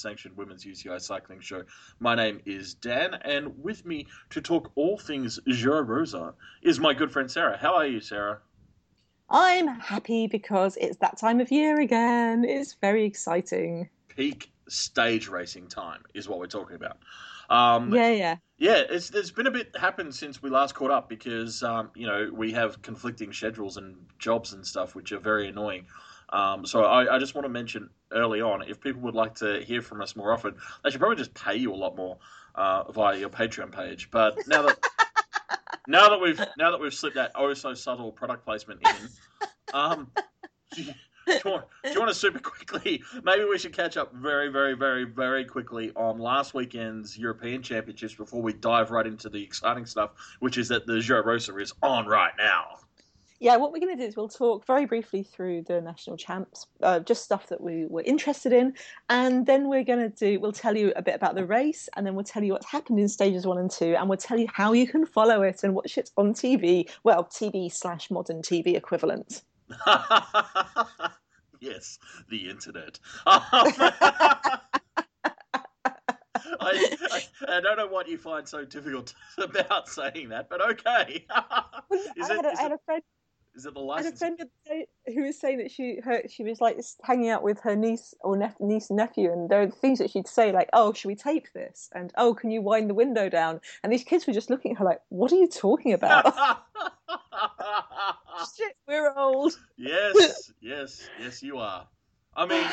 unsanctioned women's UCI cycling show. My name is Dan, and with me to talk all things Giro Rosa is my good friend Sarah. How are you, Sarah? I'm happy because it's that time of year again. It's very exciting. Peak stage racing time is what we're talking about. Um, Yeah, yeah. yeah, it's, there's been a bit happened since we last caught up because um, you know we have conflicting schedules and jobs and stuff, which are very annoying. Um, so I, I just want to mention early on, if people would like to hear from us more often, they should probably just pay you a lot more uh, via your Patreon page. But now that now that we've now that we've slipped that oh so subtle product placement in, um, do you, do you want, do you want to super quickly? Maybe we should catch up very, very, very, very quickly on last weekend's European Championships before we dive right into the exciting stuff, which is that the Giro Rosa is on right now. Yeah, what we're going to do is we'll talk very briefly through the national champs, uh, just stuff that we were interested in, and then we're going to do. We'll tell you a bit about the race, and then we'll tell you what's happened in stages one and two, and we'll tell you how you can follow it and watch it on TV. Well, TV slash modern TV equivalent. yes, the internet. I, I, I don't know what you find so difficult about saying that, but okay. Is I, it- had a, is I had a friend. Is it the I had a friend the other day who was saying that she her, she was like hanging out with her niece or nep- niece and nephew, and there are things that she'd say like, "Oh, should we tape this?" and "Oh, can you wind the window down?" And these kids were just looking at her like, "What are you talking about?" Shit, we're old. yes, yes, yes, you are. I mean,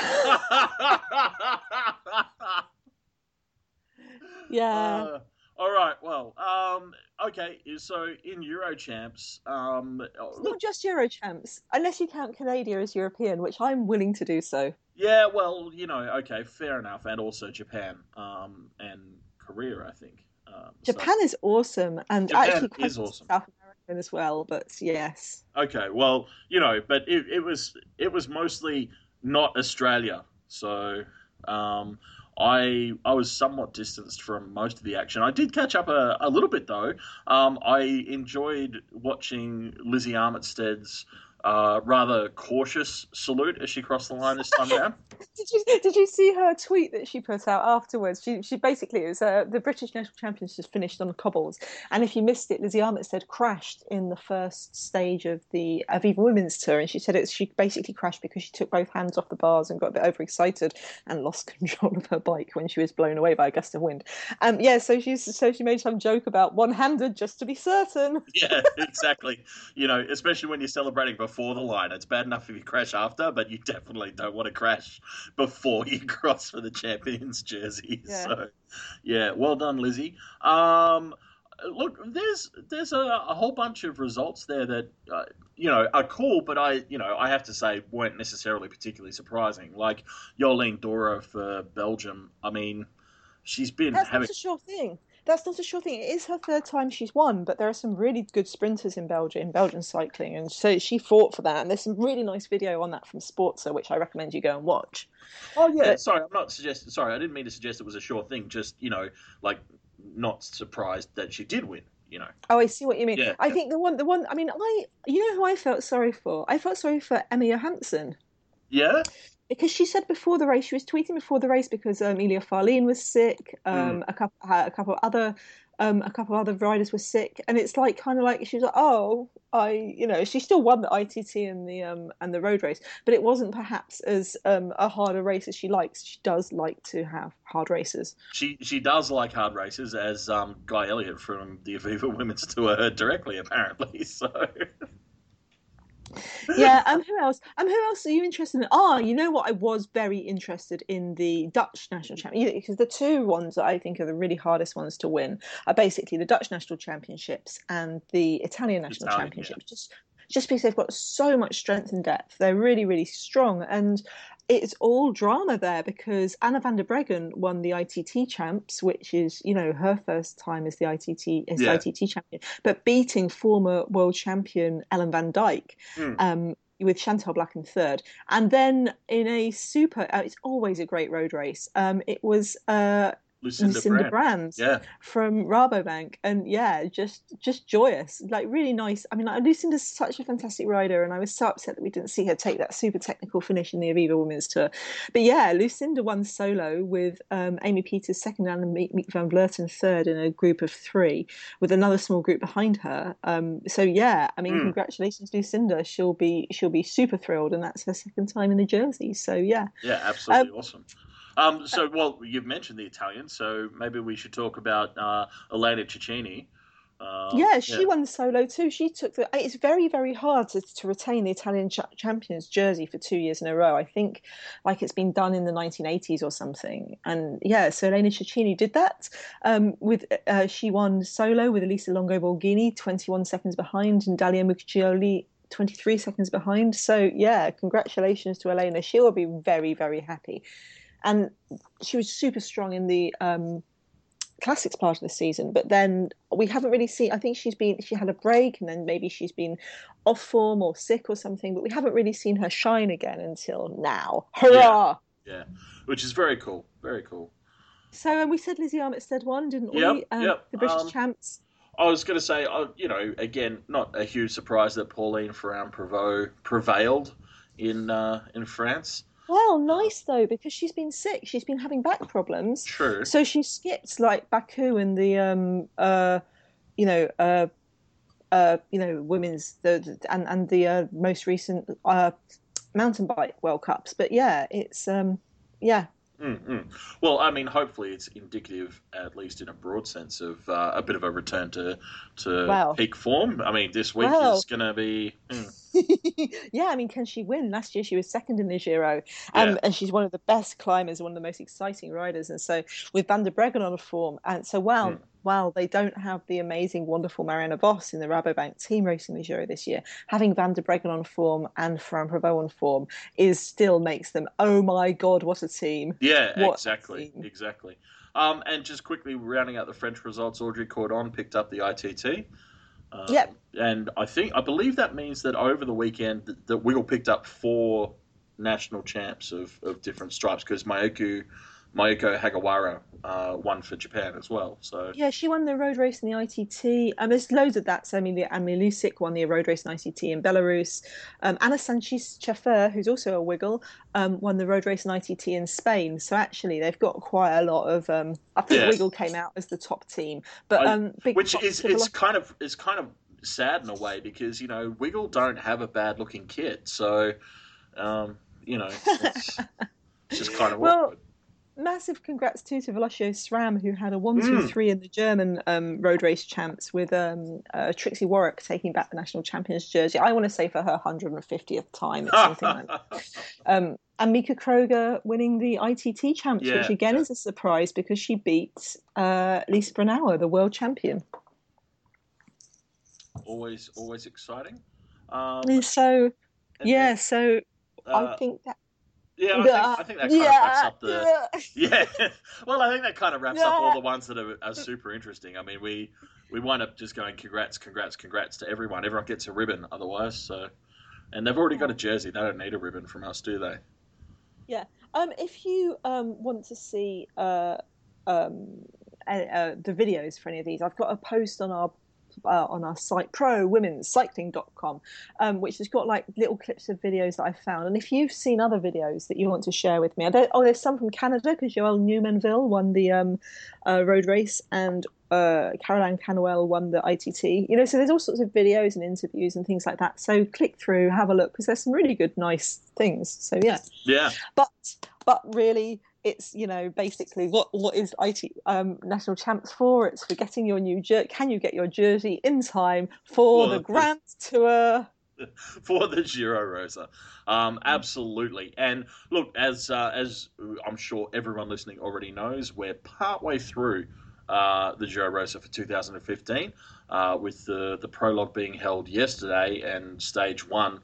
Yeah. Uh, all right. Well, um, okay. So in Eurochamps, um, it's not just Eurochamps, unless you count Canada as European, which I'm willing to do so. yeah. Well, you know, okay, fair enough, and also Japan, um, and Korea, I think. Um, so- Japan is awesome, and Japan actually is awesome. South American as well. But yes, Okay, well, you know, but it, it was it was mostly not Australia, so um, I I was somewhat distanced from most of the action. I did catch up a, a little bit though. Um, I enjoyed watching Lizzie Armitstead's uh, rather cautious salute as she crossed the line this time around. Did you did you see her tweet that she put out afterwards? She she basically it was uh, the British National Champions just finished on cobbles, and if you missed it, Lizzie Armitstead crashed in the first stage of the Aviva Women's Tour, and she said it she basically crashed because she took both hands off the bars and got a bit overexcited and lost control of her bike when she was blown away by a gust of wind. Um, yeah, so she's so she made some joke about one-handed just to be certain. yeah, exactly. You know, especially when you're celebrating before the line. It's bad enough if you crash after, but you definitely don't want to crash before you cross for the champions jersey. Yeah. So, yeah, well done, Lizzie. Um, look, there's there's a, a whole bunch of results there that uh, you know are cool, but I you know I have to say weren't necessarily particularly surprising. Like Jolien D'Hoore for Belgium. I mean, she's been That's having a sure thing. That's not a sure thing. It is her third time she's won, but there are some really good sprinters in Belgium, in Belgian cycling, and so she fought for that. And there's some really nice video on that from Sporza, which I recommend you go and watch. Oh yeah, But- sorry, I'm not suggesting. Sorry, I didn't mean to suggest it was a sure thing. Just you know, like not surprised that she did win. You know, Oh, I see what you mean. Yeah. I think the one, the one. I mean, I, you know, who I felt sorry for. I felt sorry for Emma Johansson yeah, because she said before the race, she was tweeting before the race because um, Emilia Fahlin was sick, Hmm. um, a couple, a couple of other, um, a couple of other riders were sick, and it's like kind of like she was like, oh, I, you know, she still won the ITT and the um and the road race, but it wasn't perhaps as um a harder race as she likes. She does like to have hard races. she she does like hard races, as um, Guy Elliott from the Aviva Women's Tour heard directly, apparently. So yeah. Um. Who else? Um. Who else are you interested in? Ah, you know what? I was very interested in the Dutch national champion because the two ones that I think are the really hardest ones to win are basically the Dutch national championships and the Italian national Italian, championships. Just just because they've got so much strength and depth, they're really really strong and. It's all drama there because Anna van der Breggen won the ITT champs, which is, you know, her first time as the ITT as Yeah. ITT champion, but beating former world champion Ellen van Dijk Hmm. um, with Chantal Blaak in third. And then in a super, uh, it's always a great road race. Um, it was uh, Lucinda, Lucinda Brand. Brand Yeah, from Rabobank, and yeah, just just joyous, like really nice. I mean, like, Lucinda's such a fantastic rider, and I was so upset that we didn't see her take that super technical finish in the Aviva Women's Tour. But yeah, Lucinda won solo with um, Amy Pieters second and Miek van Vleuten third in a group of three, with another small group behind her. Um, so yeah, I mean, Mm. congratulations, Lucinda. She'll be she'll be super thrilled, and that's her second time in the jersey. So yeah. yeah, absolutely awesome. Um, so, well, you've mentioned the Italian, so maybe we should talk about uh, Elena Cecchini. Uh, yeah, she won the solo too. She took the. It's very, very hard to, to retain the Italian ch- champions jersey for two years in a row. I think, like it's been done in the 1980s or something. And yeah, so Elena Cecchini did that. Um, with uh, she won solo with Elisa Longo Borghini, 21 seconds behind, and Dalia Muccioli. 23 seconds behind. So, yeah, congratulations to Elena. She will be very, very happy. And she was super strong in the um, classics part of the season but then we haven't really seen i think she's been she had a break and then maybe she's been off form or sick or something but we haven't really seen her shine again until now. Hurrah! Yeah, which is very cool, very cool. so um, we said lizzie armitstead won didn't we? Yep, um, yep, the british um, champs. I was going to say, uh, you know, again, not a huge surprise that Pauline Ferrand Prevot prevailed in uh, in France. Well nice though because she's been sick she's been having back problems True. so she skipped like baku and the um uh you know uh uh you know women's the, the- and and the uh, most recent uh mountain bike world cups but yeah it's um yeah Mm-mm. Well, I mean, hopefully it's indicative, at least in a broad sense, of uh, a bit of a return to to Wow. peak form. I mean, this week Wow. is going to be. mm, yeah, I mean, can she win? Last year she was second in the Giro, um, Yeah. and she's one of the best climbers, one of the most exciting riders. And so with Van der Breggen on a form, and so wow, Hmm. wow, they don't have the amazing, wonderful Marianne Vos in the Rabobank team racing the Giro this year. Having Van der Breggen on form and Fran Prevot on form is still makes them, oh my god, what a team! Yeah, What exactly, team. exactly. Um, and just quickly rounding out the French results, Audrey Cordon picked up the ITT. Um, Yep. And I think I believe that means that over the weekend that, that Wiggle picked up four national champs of, of different stripes because Mayuko Mayuko Hagiwara uh, won for Japan as well. So Yeah, she won the road race in the ITT. Um, there's loads of that. So, I mean, the Anne Lusick won the road race in ITT in Belarus. Um, Anna Sanchis Chafer, who's also a wiggle, um, won the road race in ITT in Spain. So, actually, they've got quite a lot of. Um, I think Yeah. Wiggle came out as the top team, but um, big which is it's kind of it's kind of sad in a way because you know Wiggle don't have a bad looking kit, so um, you know it's, it's just kind of Well, awkward. Massive congrats too to Velocio SRAM, who had a one, two, Mm. three in the German um, road race champs with um, uh, Trixi Worrack taking back the national champions jersey. I want to say for her 150th time, it's something like that. Um, and Mieke Kröger winning the ITT champs, Yeah, which again yeah. is a surprise because she beat uh, Lisa Brennauer, the world champion. always always exciting. Um, so, yeah, then, so uh, I think that. Yeah, I think, I think that kind of wraps up the yeah. yeah. well, I think that kind of wraps up all the ones that are, are super interesting. I mean, we we wind up just going congrats, congrats, congrats to everyone. Everyone gets a ribbon otherwise. So, and they've already got a jersey. They don't need a ribbon from us, do they? Yeah. Um, if you um, want to see uh, um, uh, the videos for any of these, I've got a post on our uh, on our site prowomenscycling.com um, which has got like little clips of videos that I've found. And if you've seen other videos that you want to share with me, oh, there's some from Canada because Joëlle Numainville won the um, uh, road race and uh, Karol-Ann Canuel won the ITT. You know, so there's all sorts of videos and interviews and things like that. So click through, have a look because there's some really good, nice things. So yeah Yeah, but but really it's you know basically what what is IT um, national champs for? It's for getting your new jersey. Can you get your jersey in time for Well, the Grand Tour? for the Giro Rosa. Um, absolutely. And look, as uh, as I'm sure everyone listening already knows, we're partway through uh, the Giro Rosa for 2015, uh, with the the prologue being held yesterday and stage one.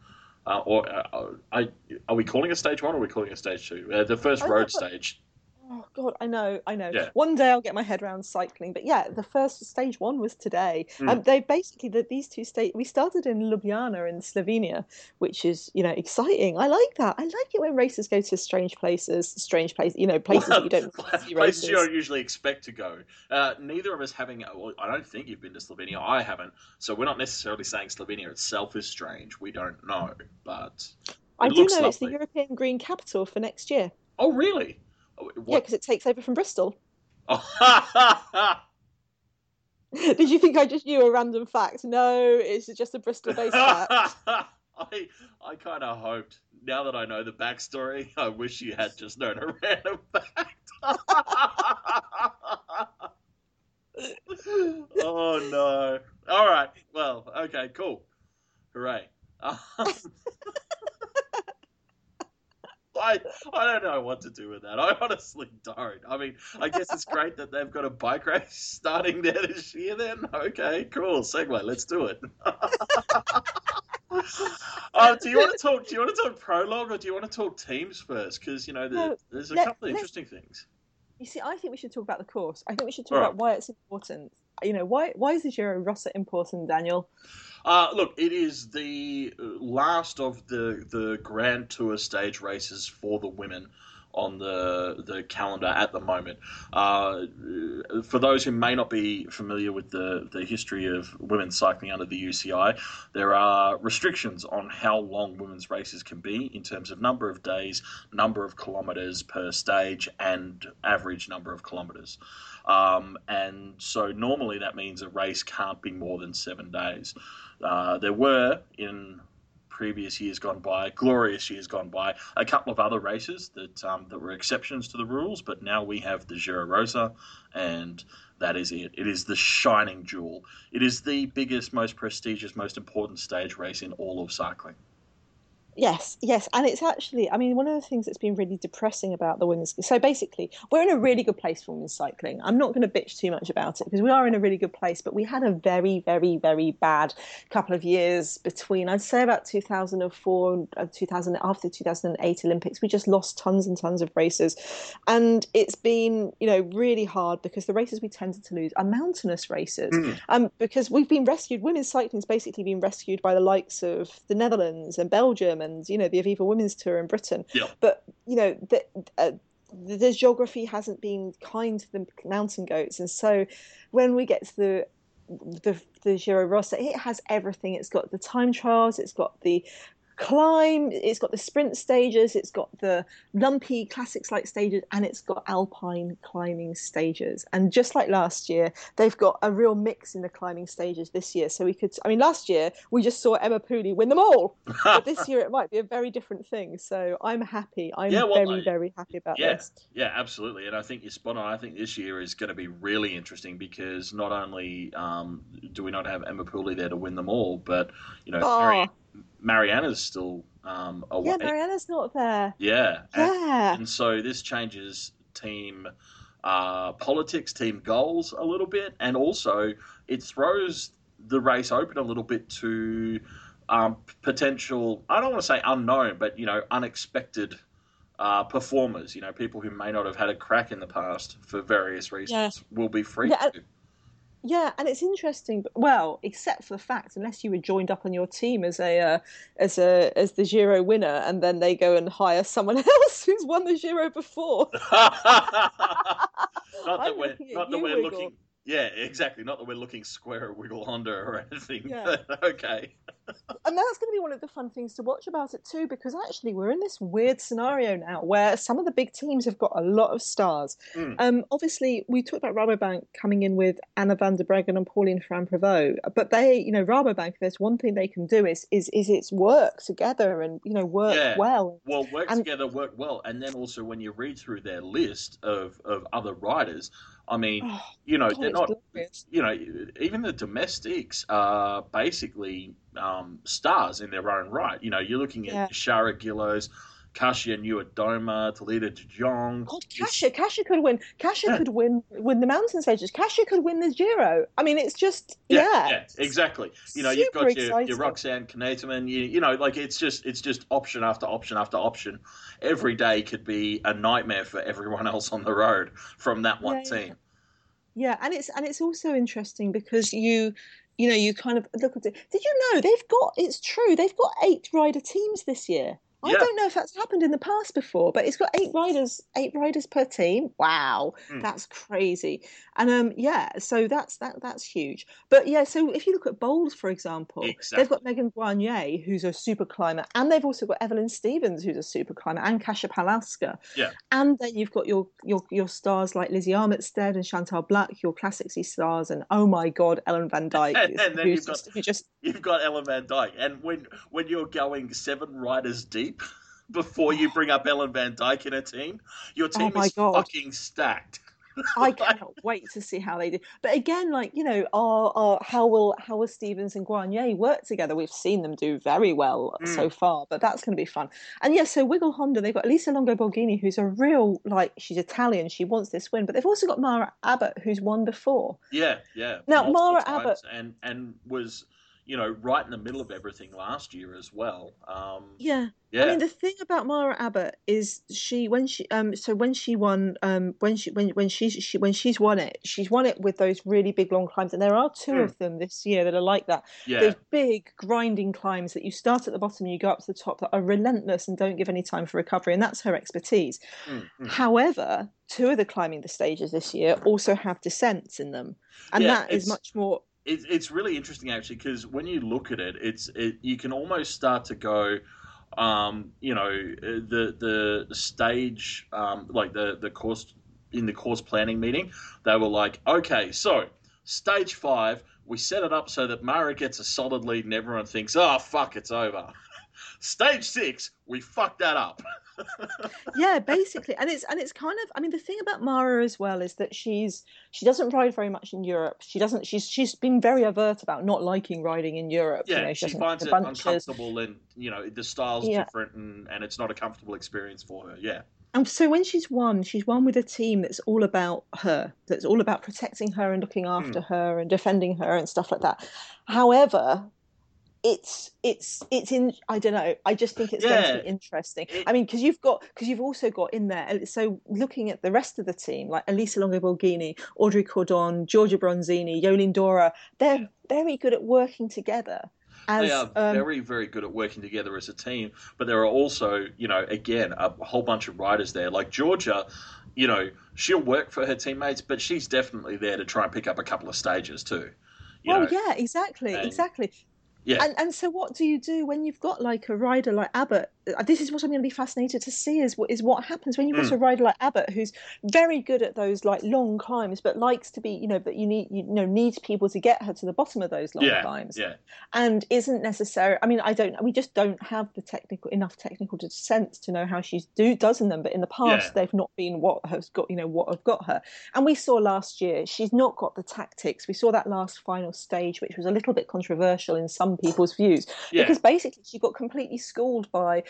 Uh, or uh, I, are we calling it stage one or are we calling it stage two? Uh, the first road stage. God, I know, I know. Yeah. One day I'll get my head around cycling, but yeah, the first stage one was today. Mm. Um, they basically the, these two state. We started in Ljubljana in Slovenia, which is you know exciting. I like that. I like it when races go to strange places, strange places. You know, places that you don't places races. you don't usually expect to go. Uh, neither of us having. Well, I don't think you've been to Slovenia. I haven't, so we're not necessarily saying Slovenia itself is strange. We don't know, but I do know it's the. European Green Capital for next year. oh really? Oh, Yeah, because it takes over from Bristol. Oh, Did you think I just knew a random fact? No, it's just a Bristol-based fact. I I kind of hoped. Now that I know the backstory, I wish you had just known a random fact. oh no! All right. Well, okay, cool. Hooray! Um, I I don't know what to do with that. I honestly don't. I mean, I guess it's great that they've got a bike race starting there this year. Then okay, cool. Segue. Let's do it. Uh, do you want to talk? Do you want to talk prologue or do you want to talk teams first? Because you know the, there's a let- couple of interesting things. You see, I think we should talk about the course. I think we should talk right. about why it's important. You know, why why is the Giro Rosa important, Daniel? Uh, look, it is the last of the the Grand Tour stage races for the women on the the calendar at the moment. Uh, for those who may not be familiar with the, the history of women's cycling under the UCI, there are restrictions on how long women's races can be in terms of number of days, number of kilometres per stage, and average number of kilometres. Um, and so normally that means a race can't be more than seven days. Uh, there were in previous years gone by, glorious years gone by, a couple of other races that um, that were exceptions to the rules, but now we have the Giro Rosa, and that is it. It is the shining jewel. It is the biggest, most prestigious, most important stage race in all of cycling. Yes, yes, and it's actually, I mean, one of the things that's been really depressing about the women's. So basically, we're in a really good place for women's cycling. I'm not going to bitch too much about it because we are in a really good place, but we had a very, very, very bad couple of years between, I'd say, about 2004 and 2000 after 2008 Olympics. We just lost tons and tons of races, and it's been, you know, really hard because the races we tended to lose are mountainous races. Mm. Um, because we've been rescued. Women's cycling's basically been rescued by the likes of the Netherlands and Belgium, and you know the Aviva Women's Tour in Britain. Yeah. But you know the, uh, the geography hasn't been kind to the mountain goats, and so when we get to the the the Giro Rosa, it has everything. It's got the time trials. It's got the climb. It's got the sprint stages. It's got the lumpy classics like stages, and it's got alpine climbing stages. And just like last year, they've got a real mix in the climbing stages this year. So we could, I mean, last year we just saw Emma Pooley win them all, but this year it might be a very different thing. So I'm happy. I'm Yeah, well, very, I- very happy about Yeah. this. Yeah, absolutely, and I think you're spot on. I think this year is going to be really interesting because not only um, do we not have Emma Pooley there to win them all, but you know, Oh, Marianne's still um, away. yeah, Marianne's not there. Yeah, and, Yeah. and so this changes team uh, politics, team goals a little bit, and also it throws the race open a little bit to um, potential. I don't want to say unknown, but you know, unexpected. Uh, performers, you know, people who may not have had a crack in the past for various reasons, will be free Yeah, to. Yeah, and it's interesting. But, well, except for the fact, unless you were joined up on your team as a uh, as a as the Giro winner, and then they go and hire someone else who's won the Giro before. not that I'm we're looking at not that you, we're Wiggle. looking. Yeah, exactly. Not that we're looking square at Wiggle Honda or anything. Yeah. okay. and that's going to be one of the fun things to watch about it too, because actually we're in this weird scenario now where some of the big teams have got a lot of stars. Mm. Um, obviously, we talked about Rabobank coming in with Anna van der Breggen and Pauline Fran Prevot, but they, you know, Rabobank. There's one thing they can do is is is it's work together and you know work Yeah. well. Well, work And- together, work well, and then also when you read through their list of, of other riders, I mean, Oh, you know, God, they're not, glorious. you know, even the domestics are basically um, stars in their own right. You know, you're looking at Yeah. Shara Gillows, Kasia Niewiadoma, Thalita De Jong. God, oh, Kasia, Kasia could win. Kasia yeah. could win win the mountain stages. Kasia could win the Giro. I mean, it's just yeah, yeah, yeah exactly. You know, Super you've got your, your Roxanne Knetemann. You, you know, like it's just it's just option after option after option. Every day could be a nightmare for everyone else on the road from that one team. Yeah, and it's and it's also interesting because you you know you kind of look at it. Did you know they've got? It's true. They've got eight rider teams this year. I don't know if that's happened in the past before, but it's got eight riders, eight riders per team. Wow, mm. that's crazy. And um, yeah, so that's that that's huge. But yeah, so if you look at Boels, for example, exactly. they've got Megan Guarnier, who's a super climber, and they've also got Evelyn Stevens, who's a super climber, and Kasia Pawlowska. Yeah. And then you've got your your your stars like Lizzie Armitstead and Chantal Blaak, your classicsy stars, and oh my god, Ellen Van Dyke. and, and then you've got, just, just you've got Ellen van Dijk, and when when you're going seven riders deep before you bring up Ellen van Dijk in a team. Your oh team oh is God. fucking stacked. I cannot wait to see how they do. But again, like you know, are, are how will how will Stevens and Guarnier work together? We've seen them do very well mm. so far, but that's going to be fun. And yes, yeah, so Wiggle Honda, they've got Lisa Longo Borghini, who's a real like she's Italian, she wants this win, but they've also got Mara Abbott, who's won before. Yeah, yeah. Now Mara Abbott and and was you know, right in the middle of everything last year as well. Um, yeah. yeah. I mean, the thing about Mara Abbott is she when she um so when she won um when she when when she's she when she's won it she's won it with those really big long climbs and there are two mm. of them this year that are like that. Yeah. Those big grinding climbs that you start at the bottom and you go up to the top that are relentless and don't give any time for recovery and that's her expertise. Mm. However, two of the climbing the stages this year also have descents in them and yeah, that is much more it, it's really interesting actually because when you look at it, it's it, you can almost start to go, um, you know, the the stage um, like the the course in the course planning meeting, they were like, okay, so stage five, we set it up so that Mara gets a solid lead and everyone thinks, oh fuck, it's over. stage six, we fucked that up. yeah, basically, and it's and it's kind of. I mean, the thing about Mara as well is that she's she doesn't ride very much in Europe. She doesn't. She's she's been very overt about not liking riding in Europe. Yeah, you know, she, she finds it bunches. uncomfortable, and you know the style's yeah. different, and and it's not a comfortable experience for her. Yeah. And so when she's won, she's won with a team that's all about her, that's all about protecting her and looking after mm. her and defending her and stuff like that. However, it's it's it's in i don't know i just think it's yeah. going to be interesting i mean because you've got because you've also got in there so looking at the rest of the team like elisa longo borghini audrey cordon giorgia bronzini Jolien D'Hoore they're very good at working together as, they are um, very, very good at working together as a team. But there are also, you know, again, a whole bunch of riders there. Like Georgia, you know, she'll work for her teammates, but she's definitely there to try and pick up a couple of stages too. You oh know? yeah, exactly, and, exactly. Yeah. And and so what do you do when you've got like a rider like Abbott? Uh, this is what I'm going to be fascinated to see is what is what happens when you've got mm. a rider like Abbott who's very good at those like long climbs, but likes to be you know, but you need you know needs people to get her to the bottom of those long yeah. climbs. Yeah. And isn't necessary. I mean, I don't. We just don't have the technical enough technical sense to know how she's do does in them. But in the past, yeah. they've not been what has got you know what have got her. And we saw last year she's not got the tactics. We saw that last final stage, which was a little bit controversial in some people's views because basically she got completely schooled by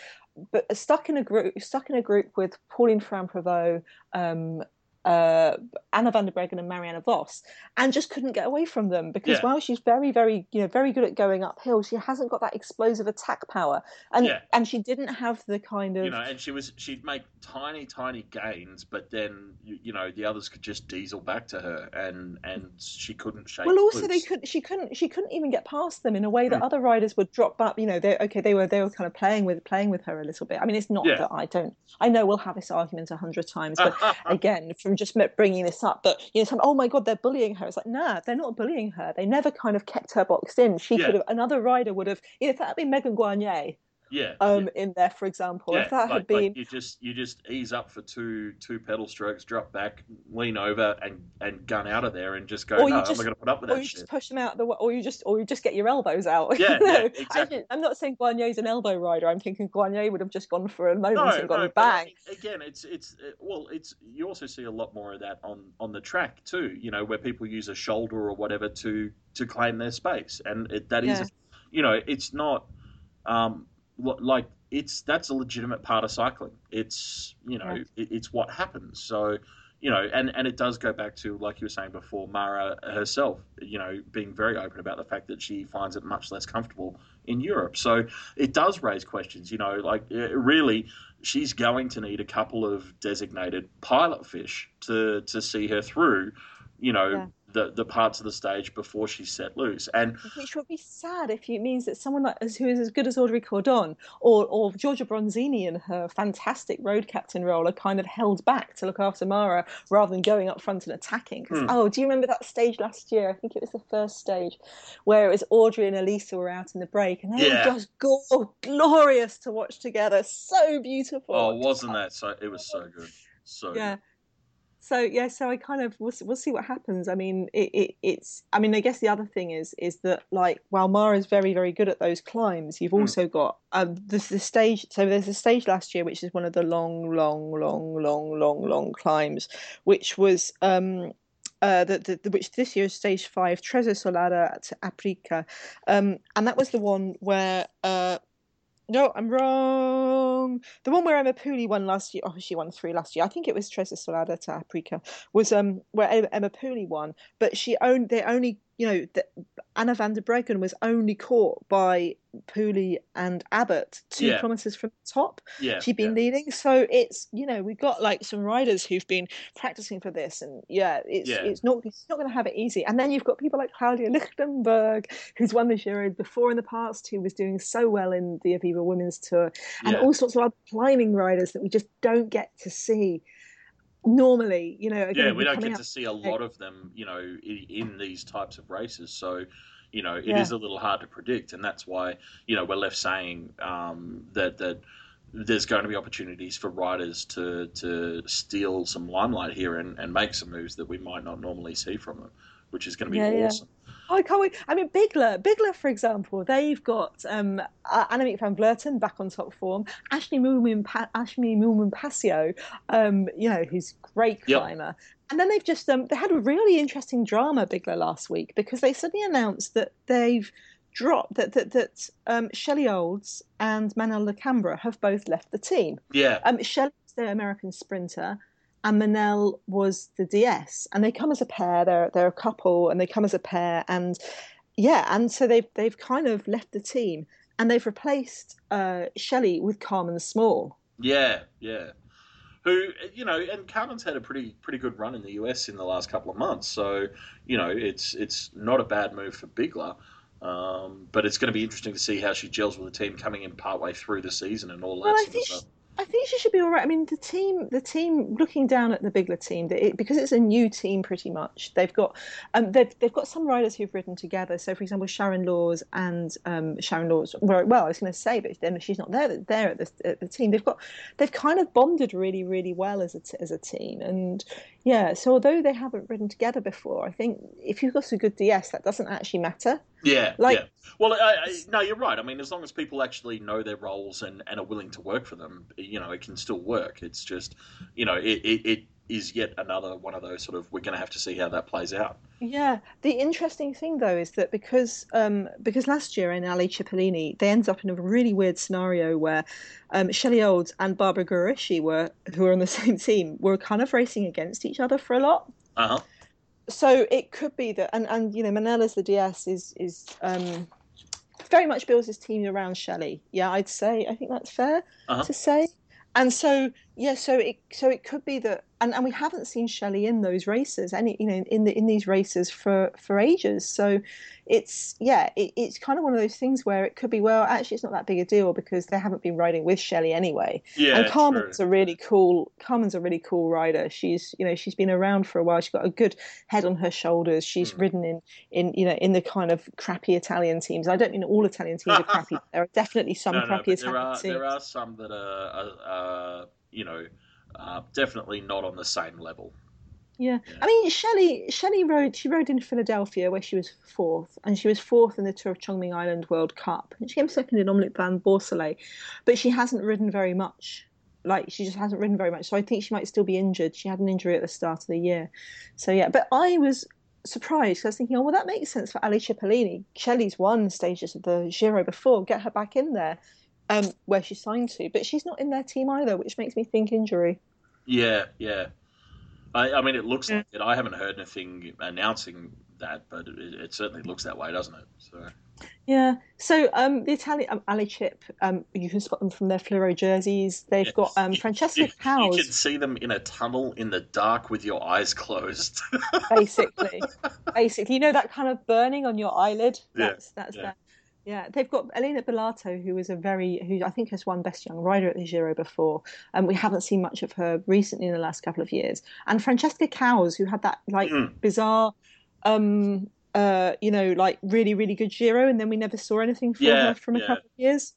but stuck in a group stuck in a group with Pauline Ferrand Prévot, um, uh, Anna van der Breggen and Marianne Vos, and just couldn't get away from them because yeah. while she's very, very, you know, very good at going uphill, she hasn't got that explosive attack power, and yeah. and she didn't have the kind of you know, and she was she'd make tiny, tiny gains, but then you, you know the others could just diesel back to her, and and she couldn't shake. Well, also loose. they could she couldn't she couldn't even get past them in a way that mm. other riders would drop back. You know, they okay they were they were kind of playing with playing with her a little bit. I mean, it's not yeah. that I don't. I know we'll have this argument a hundred times, but again, from just meant bringing this up, but you know, some, oh my god, they're bullying her. It's like, nah, they're not bullying her. They never kind of kept her boxed in. She yeah. could have another rider would have. You know, if that had been Megan Guarnier, yeah, um, yeah. in there, for example. Yeah, if that like, had been, like you just you just ease up for two two pedal strokes, drop back, lean over, and and gun out of there, and just go. Or no, I'm not going to put up with that. Or you shit. just push them out the, or you just or you just get your elbows out. Yeah, no, yeah exactly. I, am not saying Guarnier's an elbow rider. I'm thinking Guarnier would have just gone for a moment no, and gone no, bang. Again, it's it's well, it's you also see a lot more of that on on the track too. You know, where people use a shoulder or whatever to to claim their space, and it, that is, yeah. you know, it's not um, like it's that's a legitimate part of cycling. It's you know yeah. it, it's what happens. So you know, and, and it does go back to, like you were saying before, Mara herself, you know, being very open about the fact that she finds it much less comfortable in Europe. So it does raise questions, you know, like eh, really, she's going to need a couple of designated pilot fish to, to see her through, you know, yeah the, the parts of the stage before she's set loose. And which would be sad if it means that someone like who is as good as Audrey Cordon or or Giorgia Bronzini in her fantastic road captain role are kind of held back to look after Mara rather than going up front and attacking. Hmm. Oh, do you remember that stage last year? I think it was the first stage where it was Audrey and Elisa were out in the break and they yeah. were just go- glorious to watch together. So beautiful. Oh, wasn't that so? It was so good. So yeah. Good so yeah so i kind of we'll, we'll see what happens i mean it, it, it's i mean i guess the other thing is is that like while mara's very very good at those climbs you've mm. also got um the, the stage so there's a stage last year which is one of the long long long long long long climbs which was um uh, the, the, the, which this year is stage five, Trezzo sull'Adda at Aprica. Um, and that was the one where uh, no, I'm wrong. The one where Emma Pooley won last year. Oh, she won three last year. I think it was Trezzo sull'Adda to Aprica. Was um where Emma Pooley won, but she owned. They only you know, the, Anna van der Breggen was only caught by Pooley and Abbott two yeah. kilometres from the top. Yeah, she'd been yeah. leading, so it's you know we've got like some riders who've been practicing for this, and yeah, it's yeah. it's not it's not going to have it easy. And then you've got people like Claudia Lichtenberg, who's won the Giro before in the past, who was doing so well in the Aviva Women's Tour, and all sorts of other climbing riders that we just don't get to see normally, you know. Yeah, we don't get to see a lot of them, you know, in, in these types of races. So, you know, it yeah. is a little hard to predict, and that's why you know we're left saying um, that that there's going to be opportunities for riders to to steal some limelight here and, and make some moves that we might not normally see from them, which is going to be yeah, awesome. Yeah. I can't wait. I mean, Bigla, Bigla, for example, they've got um, Annemiek van Vleuten back on top form. Ashley Moolman, pa- Ashley Pasio, um, you know, who's great climber. Yep. And then they've just um, they had a really interesting drama Bigla last week because they suddenly announced that they've dropped that that that um, Shelley Olds and Manel Lacambra have both left the team. Yeah. Um, Shelley's the American sprinter and Manel was the DS, and they come as a pair. They're they're a couple, and they come as a pair, and yeah, and so they've they've kind of left the team, and they've replaced uh, Shelley with Carmen Small. Yeah, yeah. Who you know, and Carmen's had a pretty pretty good run in the US in the last couple of months, so you know it's it's not a bad move for Bigla. Um, but it's going to be interesting to see how she gels with the team coming in partway through the season and all that well, sort of stuff. I think she should be all right. I mean, the team, the team, looking down at the Bigla team, it, because it's a new team, pretty much. They've got, um, they've they've got some riders who've ridden together. So, for example, Sharon Laws and um, Sharon Laws. Well, I was going to say, but then she's not there. There at the, at the team, they've got, they've kind of bonded really, really well as a as a team. And yeah, so although they haven't ridden together before, I think if you've got a good DS, that doesn't actually matter. Yeah, like, yeah. Well, I, I, no, you're right. I mean, as long as people actually know their roles and, and are willing to work for them, you know, it can still work. It's just, you know, it, it, it is yet another one of those sort of we're going to have to see how that plays out. Yeah, the interesting thing though is that because um, because last year in Alé Cipollini they ended up in a really weird scenario where um, Shelley Olds and Barbara Guareschi were who were on the same team were kind of racing against each other for a lot. Uh huh so it could be that, and, and you know, Manella's the DS is is um, very much builds his team around Shelley. Yeah, I'd say I think that's fair uh-huh. to say. And so yeah, so it so it could be that, and, and we haven't seen Shelley in those races, any you know, in the in these races for for ages. So it's yeah, it, it's kind of one of those things where it could be well, actually, it's not that big a deal because they haven't been riding with Shelley anyway. Yeah, and Carmen's true. a really cool. Carmen's a really cool rider. She's you know she's been around for a while. She's got a good head on her shoulders. She's mm. ridden in in you know in the kind of crappy Italian teams. I don't mean all Italian teams are crappy. There are definitely some no, crappy no, Italian there are, teams. There are some that are. are, are you know, uh, definitely not on the same level. Yeah. yeah. I mean, Shelley Shelley rode she rode in Philadelphia where she was fourth, and she was fourth in the Tour of Chongming Island World Cup, and she came second in Omloop van Borsele, but she hasn't ridden very much. Like she just hasn't ridden very much, so I think she might still be injured. She had an injury at the start of the year, so yeah. But I was surprised. because I was thinking, oh well, that makes sense for Alé Cipollini. Shelley's won stages of the Giro before. Get her back in there um, where she's signed to, but she's not in their team either, which makes me think injury. Yeah, yeah. I, I mean, it looks like it. I haven't heard anything announcing that, but it, it certainly looks that way, doesn't it? So. Yeah. So um, the Italian um, Ali Chip, um, you can spot them from their fluoro jerseys. They've yes. got um, Francesca you, Cauz. You can see them in a tunnel in the dark with your eyes closed. basically, basically, you know that kind of burning on your eyelid. That's yeah. that's yeah. Yeah, they've got Elena Bellato, who is a very, who I think has won Best Young Rider at the Giro before, and we haven't seen much of her recently in the last couple of years. And Francesca Cauz, who had that like mm. bizarre, um, uh, you know, like really, really good Giro, and then we never saw anything from yeah, her from a yeah. couple of years.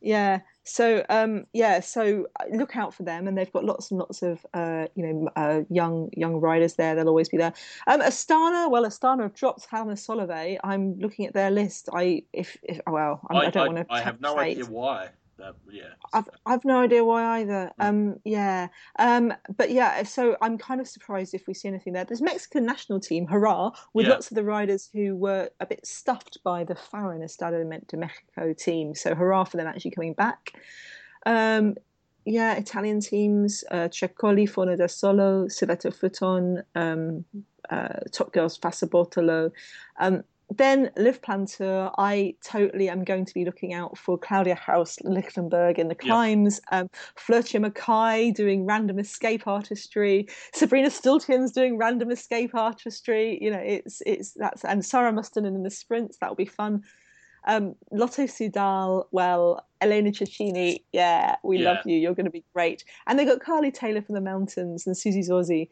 Yeah, so um, yeah, so uh, look out for them, and they've got lots and lots of uh, you know uh, young young riders there. They'll always be there. Um, Astana, well, Astana have dropped Helma Solovey. I'm looking at their list. I if, if well, I, I don't want to. I have no idea why. That, yeah, I've I've no idea why either. Um, yeah, um, but yeah, so I'm kind of surprised if we see anything there. There's Mexican national team, hurrah, with yeah. lots of the riders who were a bit stuffed by the Faren Estado de Mexico team. So hurrah for them actually coming back. Um, yeah, Italian teams, uh, Ceccoli, Forno da Solo, Servetto Footon, um, uh, Top Girls Fassa Bortolo. Um, then Liv Plantur, I totally am going to be looking out for Claudia Haus Lichtenberg in the climbs, yep. um, Floortje Mackaij doing random escape artistry, Sabrina Stultiens doing random escape artistry. You know, it's it's that's and Sara Mustonen in the sprints. That'll be fun. Um, Lotto Soudal, well, Elena Cecchini, yeah, we yeah. love you. You're going to be great. And they got Carlee Taylor from the Mountains and Susie Zorzi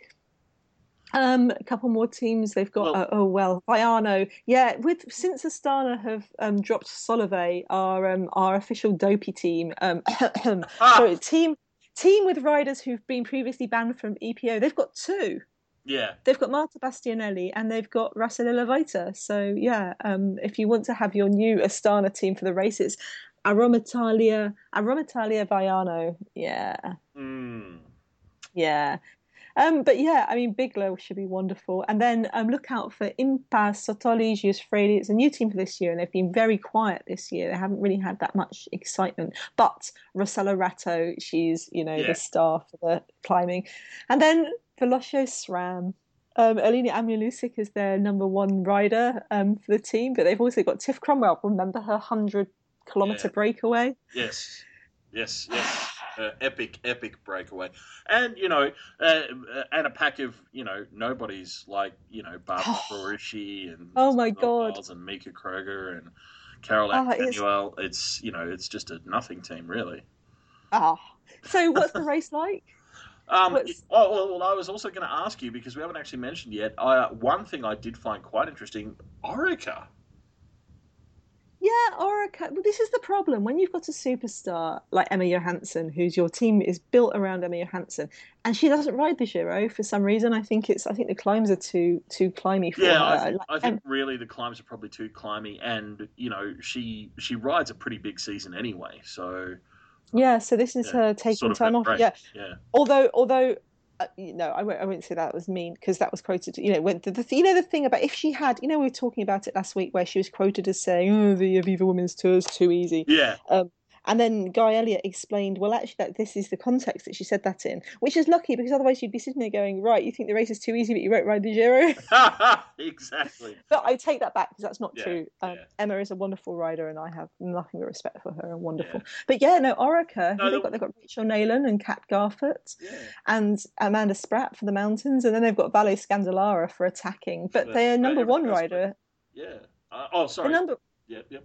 um, a couple more teams. They've got well, uh, oh well, Vaiano. Yeah, with since Astana have um, dropped Solovey, our um, our official dopey team. Um, ah! sorry, team team with riders who've been previously banned from EPO. They've got two. Yeah, they've got Marta Bastianelli and they've got Racela Levaita. So yeah, um, if you want to have your new Astana team for the races, Aromitalia, Aromitalia Vaiano. Yeah. Mm. Yeah, um, but yeah, I mean, Bigla should be wonderful. And then um, look out for Impas, Sottoli, Gius Fredi. It's a new team for this year, and they've been very quiet this year. They haven't really had that much excitement. But Rossella Ratto, she's, you know, yeah. the star for the climbing. And then Velocio SRAM. Um, Alena Amialiusik is their number one rider um, for the team, but they've also got Tiff Cromwell. Remember her 100 kilometre yeah. breakaway? Yes, yes, yes uh, epic, epic breakaway, and you know, uh, uh, and a pack of you know nobodies like you know Barbara oh. and oh my god, Miles and Mieke Kröger and Carol oh, Manuel. It's... it's you know it's just a nothing team really. Ah, oh. so what's the race like? Um, oh, well, I was also going to ask you because we haven't actually mentioned yet. Uh, one thing I did find quite interesting: Orica yeah, Orica. Well, this is the problem when you've got a superstar like Emma Johansson, who's your team is built around Emma Johansson, and she doesn't ride the Giro for some reason. I think it's I think the climbs are too too climby for yeah, her. I think, I think really the climbs are probably too climby, and you know she she rides a pretty big season anyway, so. Yeah, so this is yeah, her taking sort of time off. Yeah. yeah. Although, although uh, no, I won't, I won't say that was mean because that was quoted. You know, when the, the, you know the thing about if she had, you know, we were talking about it last week where she was quoted as saying, "Oh, the Aviva Women's Tour is too easy." Yeah. Um, and then Guy Elliott explained, well, actually, that this is the context that she said that in, which is lucky because otherwise you'd be sitting there going, right, you think the race is too easy, but you won't ride the Giro. exactly. But I take that back because that's not yeah, true. Um, yeah. Emma is a wonderful rider, and I have nothing but respect for her and wonderful. Yeah. But yeah, no, Orica, no, they've got they've got Rachel Neylan and Kat Garfoot, and Amanda Spratt for the mountains, and then they've got Vale Scandolara for attacking. But they're number one rider. Yeah. Uh, oh, sorry. The number. Yep. Yep.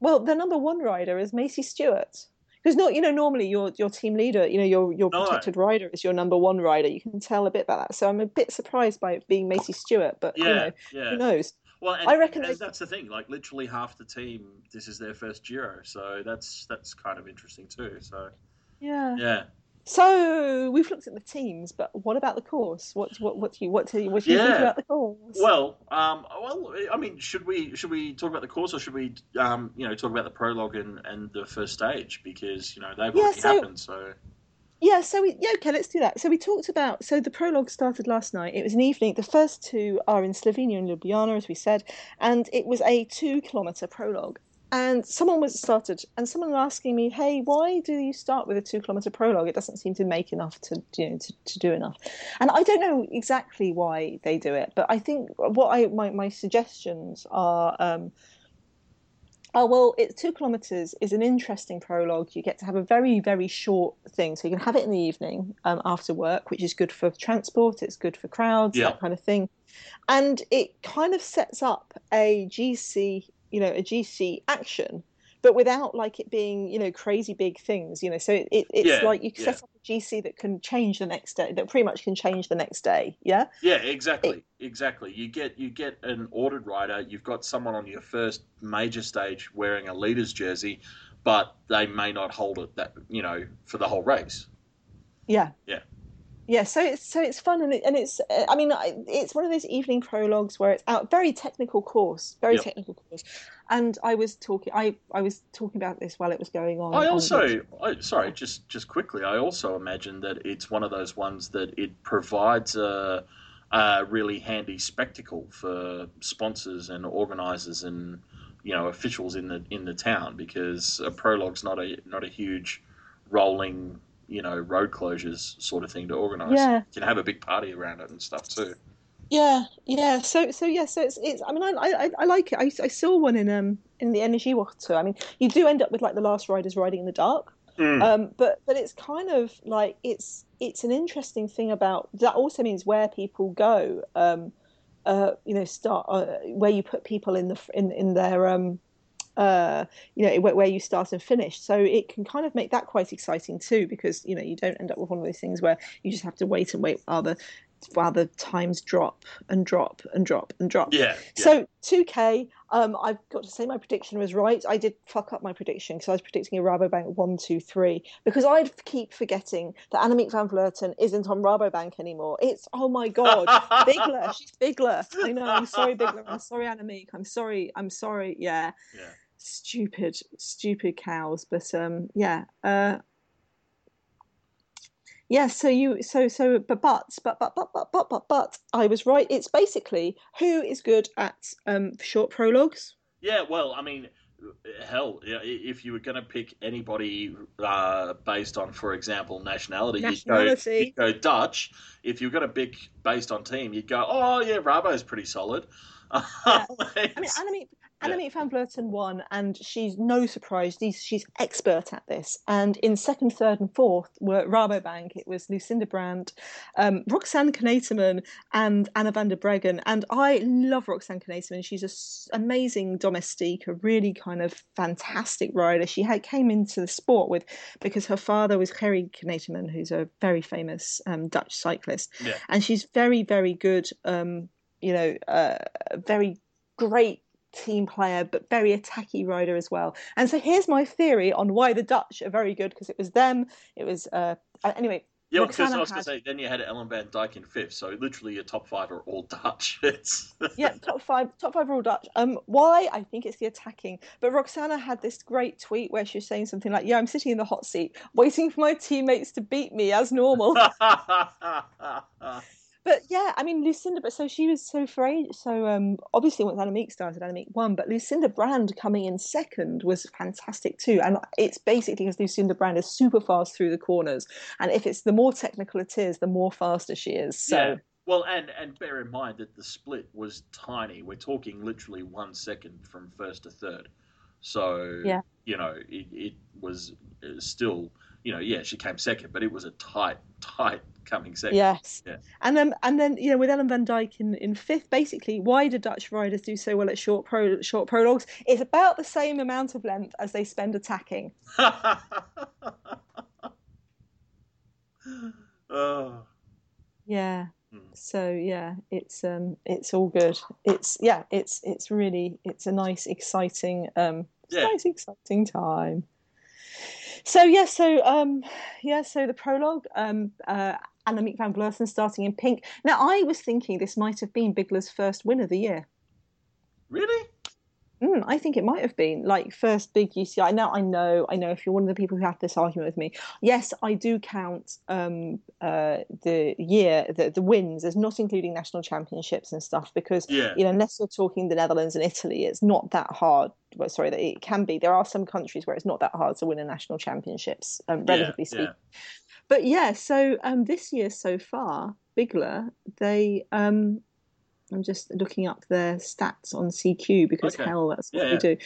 Well, the number one rider is Macey Stewart. Because not, you know, normally your your team leader, you know, your your oh, protected no. rider is your number one rider. You can tell a bit about that. So I'm a bit surprised by it being Macey Stewart, but yeah, you know, yeah. who knows? Well, and, I reckon that's the thing. Like literally half the team, this is their first Giro, so that's that's kind of interesting too. So yeah, yeah. So we've looked at the teams, but what about the course? What what what do you what do you, what do you yeah. think about the course? Well, um, well, I mean, should we should we talk about the course or should we um, you know talk about the prologue and, and the first stage because you know they've yeah, already so, happened. So yeah, so we yeah, okay, let's do that. So we talked about so the prologue started last night. It was an evening. The first two are in Slovenia and Ljubljana, as we said, and it was a two kilometer prologue. And someone was started, and someone was asking me, "Hey, why do you start with a two-kilometer prologue? It doesn't seem to make enough to you know to, to do enough." And I don't know exactly why they do it, but I think what I my my suggestions are. Um, Oh well, it's two kilometers is an interesting prologue. You get to have a very very short thing, so you can have it in the evening um, after work, which is good for transport. It's good for crowds, Yeah. that kind of thing, and it kind of sets up a GC, you know, a GC action, but without like it being you know crazy big things. You know, so it, it, it's Yeah, like you yeah. set up a GC that can change the next day, that pretty much can change the next day. Yeah. Yeah, exactly, exactly. You get you get an ordered rider. You've got someone on your first major stage wearing a leader's jersey, but they may not hold it that you know for the whole race. Yeah. Yeah. Yeah, so it's so it's fun and it, and it's uh, I mean I- it's one of those evening prologues where it's out very technical course, very Yep. technical course. And I was talking I I was talking about this while it was going on. I also, I, sorry, just just quickly, I also imagine that it's one of those ones that it provides a, a really handy spectacle for sponsors and organisers and you know officials in the in the town because a prologue's not a not a huge rolling you know road closures sort of thing to organise. Yeah. You can have a big party around it and stuff too. Yeah, yeah. So, so yeah. So it's, it's. I mean, I, I, I like it. I, I saw one in um in the Energy Water. I mean, you do end up with like the last riders riding in the dark. Mm. Um, but but it's kind of like it's it's an interesting thing about that. Also means where people go. Um, uh, you know, start uh, where you put people in the in in their um, uh, you know, where, where you start and finish. So it can kind of make that quite exciting too, because you know you don't end up with one of those things where you just have to wait and wait while the while the times drop and drop and drop and drop. yeah, yeah. So 2K, um, I've got to say my prediction was right. I did fuck up my prediction because I was predicting a Rabobank one, two, three because I'd keep forgetting that Annemiek van Vleuten isn't on Rabobank anymore. It's oh my god, Bigla, she's Bigla. I know. I'm sorry, Bigla. I'm sorry, Annemiek. I'm sorry. I'm sorry. Yeah, yeah. Stupid, stupid cows. But um, yeah. Uh, yeah, so you so so but but but but but but but but but I was right. It's basically who is good at um short prologues. Yeah, well, I mean, hell, yeah, if you were going to pick anybody uh, based on, for example, nationality, Nationality. You'd, go, you'd go Dutch. If you were going to pick based on team, you'd go, oh yeah, Rabo's pretty solid. Yeah. I mean I mean, Annemiek, Yeah. Van Vleuten won, and she's no surprise. She's, she's expert at this. And in second, third, and fourth were Rabobank. It was Lucinda Brand, um, Roxane Knetemann, and Anna van der Breggen. And I love Roxane Knetemann. She's an amazing domestique, a really kind of fantastic rider. She had, came into the sport with because her father was Gerrie Knetemann, who's a very famous um, Dutch cyclist, Yeah. and she's very, very good. Um, you know, uh, very great team player, but very attacky rider as well. And so here's my theory on why the Dutch are very good because it was them. It was uh, uh, anyway. yeah, because I was going to say, then you had Ellen van Dijk in fifth, so literally your top five are all Dutch. Yeah, top five, top five are all Dutch. Um, why? I think it's the attacking. But Roxana had this great tweet where she was saying something like, "Yeah, I'm sitting in the hot seat, waiting for my teammates to beat me as normal." But yeah, I mean Lucinda. But so she was so age. So um, obviously once Annemiek started, Annemiek won. But Lucinda Brand coming in second was fantastic too. And it's basically because Lucinda Brand is super fast through the corners. And if it's the more technical it is, the more faster she is. So Yeah. Well, and and bear in mind that the split was tiny. We're talking literally one second from first to third. So Yeah. you know, it, it it was still, you know, yeah, she came second, but it was a tight, tight coming second. yes. Yeah. And then and then you know with Ellen van Dijk in, in fifth, basically why do Dutch riders do so well at short pro short prologues? It's about the same amount of length as they spend attacking. oh, Yeah. Hmm. So yeah, it's um it's all good. It's yeah, it's it's really it's a nice exciting um Yeah. nice exciting time. So yeah, so um yeah, so the prologue um uh Annemiek van Vleuten starting in pink. Now I was thinking this might have been Bigla's first win of the year. really? Mm, I think it might have been like first big UCI. Now I know, I know. If you're one of the people who had this argument with me, yes, I do count um, uh, the year, the, the wins as not including national championships and stuff because Yeah. you know, unless you're talking the Netherlands and Italy, it's not that hard. Well, sorry, that it can be. There are some countries where it's not that hard to win a national championships, um, relatively yeah. speaking. But yeah, so um, this year so far, Bigla, they um, I'm just looking up their stats on CQ because Okay. hell, that's what Yeah, we yeah. do.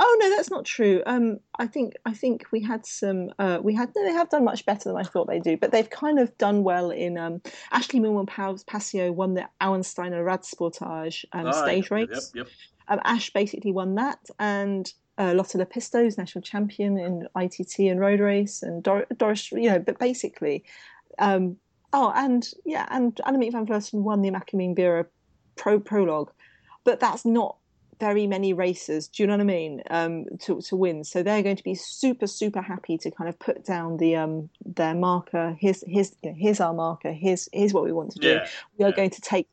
Oh no, that's not true. Um, I think I think we had some. Uh, we had no, they have done much better than I thought they do, but they've kind of done well in. Um, Ashleigh Moolman-Passio won the Auensteiner Radsportage um, Oh, stage yep, race. Yep, yep. Um, Ash basically won that, and uh, Lotta Lepistö's, national champion in ITT and road race, and Dor- Doris, you know, but basically, um, oh, and yeah, and Annemiek van Vleuten won the Macamine Bureau Pro Prologue, but that's not very many races. Do you know what I mean? Um, to to win, so they're going to be super super happy to kind of put down the um their marker. Here's here's you know, here's our marker. Here's here's what we want to do Yeah. we are yeah. going to take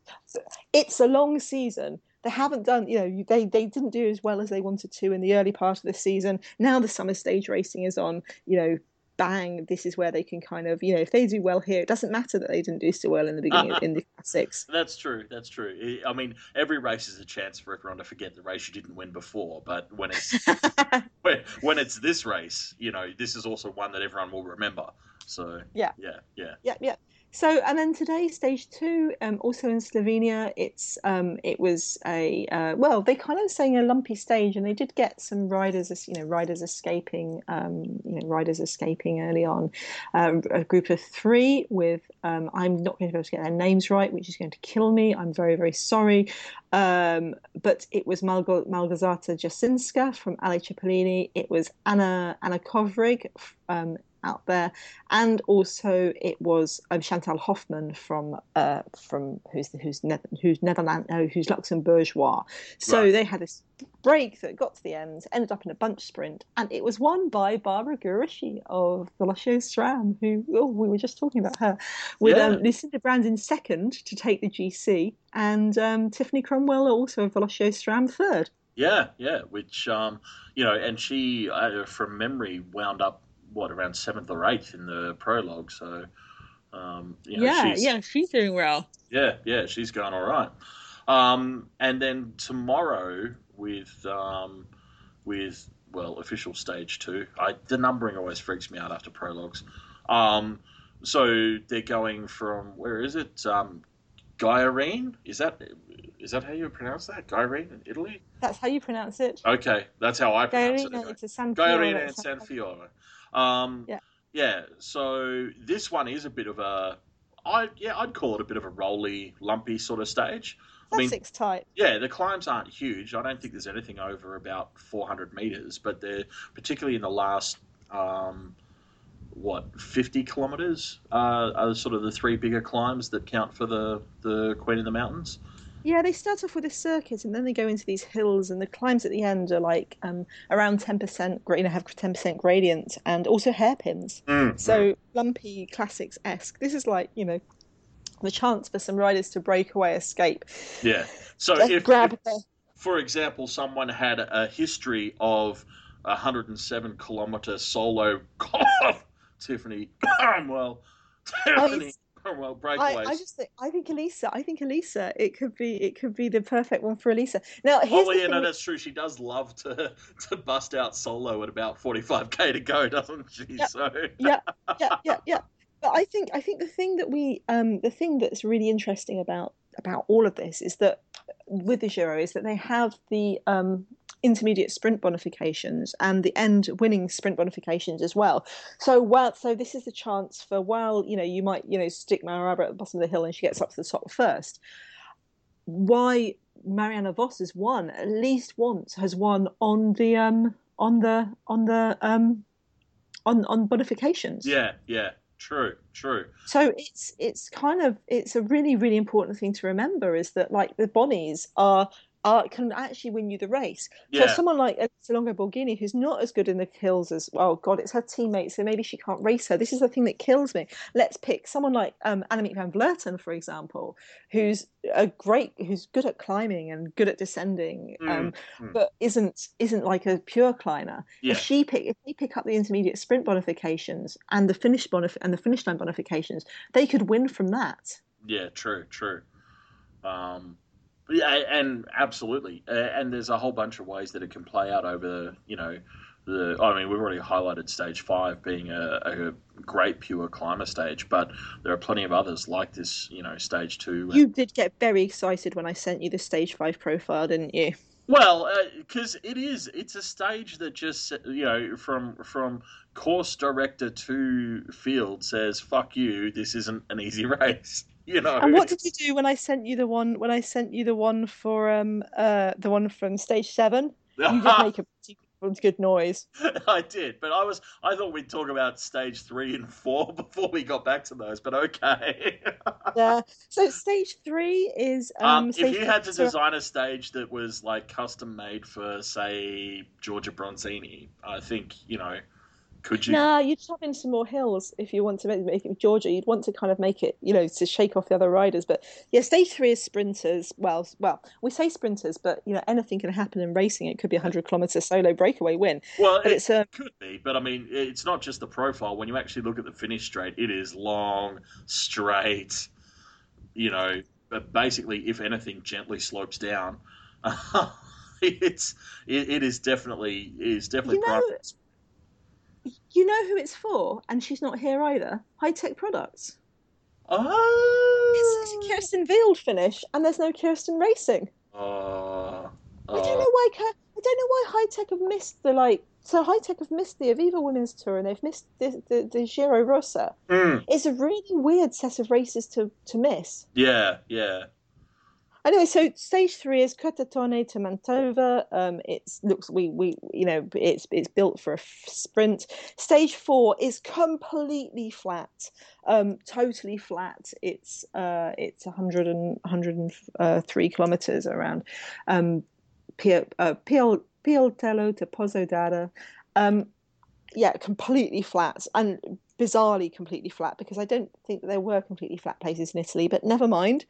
it's a long season they haven't done you know they they didn't do as well as they wanted to in the early part of the season now the summer stage racing is on you know bang this is where they can kind of you know if they do well here it doesn't matter that they didn't do so well in the beginning uh-huh. in the classics That's true. That's true. I I mean, every race is a chance for everyone to forget the race you didn't win before. But when it's when, when it's this race, you know, this is also one that everyone will remember. So Yeah. yeah, yeah. yeah yeah so and then today stage two um also in slovenia it's um it was a uh, well they kind of saying a lumpy stage and they did get some riders you know riders escaping um you know riders escaping early on. Um, a group of three with um i'm not going to be able to get their names right which is going to kill me. I'm very very sorry. Um but it was Malgo, Małgorzata Jasińska from Alé Cipollini it was anna anna kovrig um out there and also it was um, Chantal Hoffmann from uh, from who's who's ne- who's Netherlands no, who's Luxembourgeois. So Right. they had this break that got to the end, ended up in a bunch sprint, and it was won by Barbara Guarischi of the Velocio SRAM, who oh, we were just talking about her, with Yeah. um, Lucinda Brand in second to take the GC, and um, Tiffany Cromwell also of the Velocio SRAM third. Yeah, yeah. Which um, you know, and she uh, from memory wound up what around seventh or eighth in the prologue. So um, you know, yeah, she's, yeah, she's doing well. Yeah, yeah, she's going all right. Um, and then tomorrow with um, with well official stage two. I, the numbering always freaks me out after prologues. Um, so they're going from where is it? Um, Gaiarine? Is that is that how you pronounce that? Gyrene in Italy? That's how you pronounce it. Okay, that's how I pronounce it. Gairina, anyway. it's a San Fiore, Gyrene and San Fiore. Um, Yeah. yeah. So this one is a bit of a, I yeah, I'd call it a bit of a rolly, lumpy sort of stage. I mean, type. yeah, the climbs aren't huge. I don't think there's anything over about 400 meters, but they're particularly in the last, um, what, 50 kilometers uh, are sort of the three bigger climbs that count for the the Queen of the Mountains. Yeah, they start off with a circuit and then they go into these hills, and the climbs at the end are like um, around 10%, gra- you know, have 10% gradient and also hairpins. So lumpy classics esque. This is like, you know, the chance for some riders to break away, escape, yeah. So if, grab if the for example, someone had a history of a 107 kilometer solo Tiffany well, Tiffany Cromwell I, breakaways. I just think I think Elisa. I think Elisa. It could be. It could be the perfect one for Elisa. Now here's Oh, yeah, no, that's true. She does love to to bust out solo at about 45k to go, doesn't she? Yeah. So yeah, yeah, yeah, yeah. But I think I think the thing that we um the thing that's really interesting about about all of this is that with the Giro is that they have the um intermediate sprint bonifications and the end winning sprint bonifications as well. So while so this is the chance for while you know you might you know stick Mara Abbott at the bottom of the hill and she gets up to the top first. Why Marianne Vos has won at least once has won on the um on the on the um on on bonifications. yeah, yeah, true, true. So it's it's kind of it's a really really important thing to remember is that like the Bonnies are are, can actually win you the race. Yeah. So someone like Elisa Longo Borghini, who's not as good in the hills as well, God, it's her teammate, so maybe she can't race her. This is the thing that kills me. Let's pick someone like um, Annemiek van Vleuten, for example, who's a great, who's good at climbing and good at descending, um, mm. but isn't isn't like a pure climber. Yeah. If she pick, if they pick up the intermediate sprint bonifications and the finish bonif- and the finish line bonifications, they could win from that. Yeah, true, true. Um, yeah, and absolutely, uh, and there's a whole bunch of ways that it can play out over, the, you know, the. I mean, we've already highlighted stage five being a, a great pure climber stage, but there are plenty of others like this, you know, stage two. You did get very excited when I sent you the stage five profile, didn't you? Well, because uh, it is, it's a stage that just you know from from course director to field says "fuck you." This isn't an easy race, you know. And what did you do when I sent you the one when I sent you the one for um uh the one from stage seven? You did make a pretty good noise. I did, but I was I thought we'd talk about stage three and four before we got back to those, but okay. yeah. So stage three is um, um if you had to design a stage that was like custom made for say Giorgia Bronzini, I think, you know, could you No, you'd shove in some more hills if you want to make, make it Giorgia. You'd want to kind of make it, you know, to shake off the other riders. But yeah, stage three is sprinters. Well, well, we say sprinters, but you know, anything can happen in racing. It could be a hundred kilometer solo breakaway win. Well, But it it's um, could be, but I mean, it's not just the profile. When you actually look at the finish straight, it is long, straight. You know, but basically, if anything, gently slopes down. it's it, it is definitely it is definitely. You know- you know who it's for, and she's not here either. High tech products. Oh, It's, a Kirsten Wild finish, and there's no Kirsten racing. Oh, I don't know why. I don't know why Hitec have missed the like. So Hitec have missed the Aviva Women's Tour, and they've missed the the, the Giro Rosa. Mm, It's a really weird set of races to to miss. yeah, yeah. Anyway, so stage three is Curtatone to Mantova. Um, it's looks we we you know it's it's built for a f- sprint. Stage four is completely flat, um, totally flat. It's uh it's 100 and 103 kilometers around. Um, uh, to Pozzo d'Adda. Um, yeah, completely flat and bizarrely completely flat because I don't think there were completely flat places in Italy, but never mind.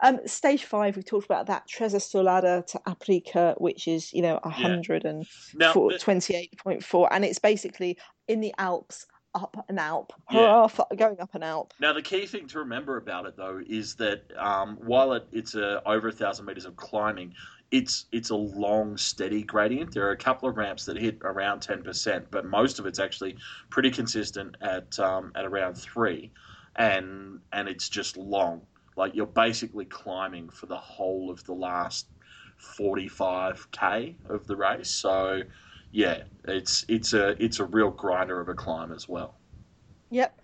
Um, stage five, we talked about that Trezzo sull'Adda to Aprica, which is you know hundred and Now, the- twenty-eight point four, and it's basically in the Alps, up an Alp, Yeah. hurrah, for going up an Alp. Now, the key thing to remember about it, though, is that um, while it, it's a, over a thousand meters of climbing, it's it's a long, steady gradient. There are a couple of ramps that hit around ten percent, but most of it's actually pretty consistent at um, at around three, and and it's just long. Like you're basically climbing for the whole of the last forty-five k of the race. So, yeah, it's it's a it's a real grinder of a climb as well. Yep.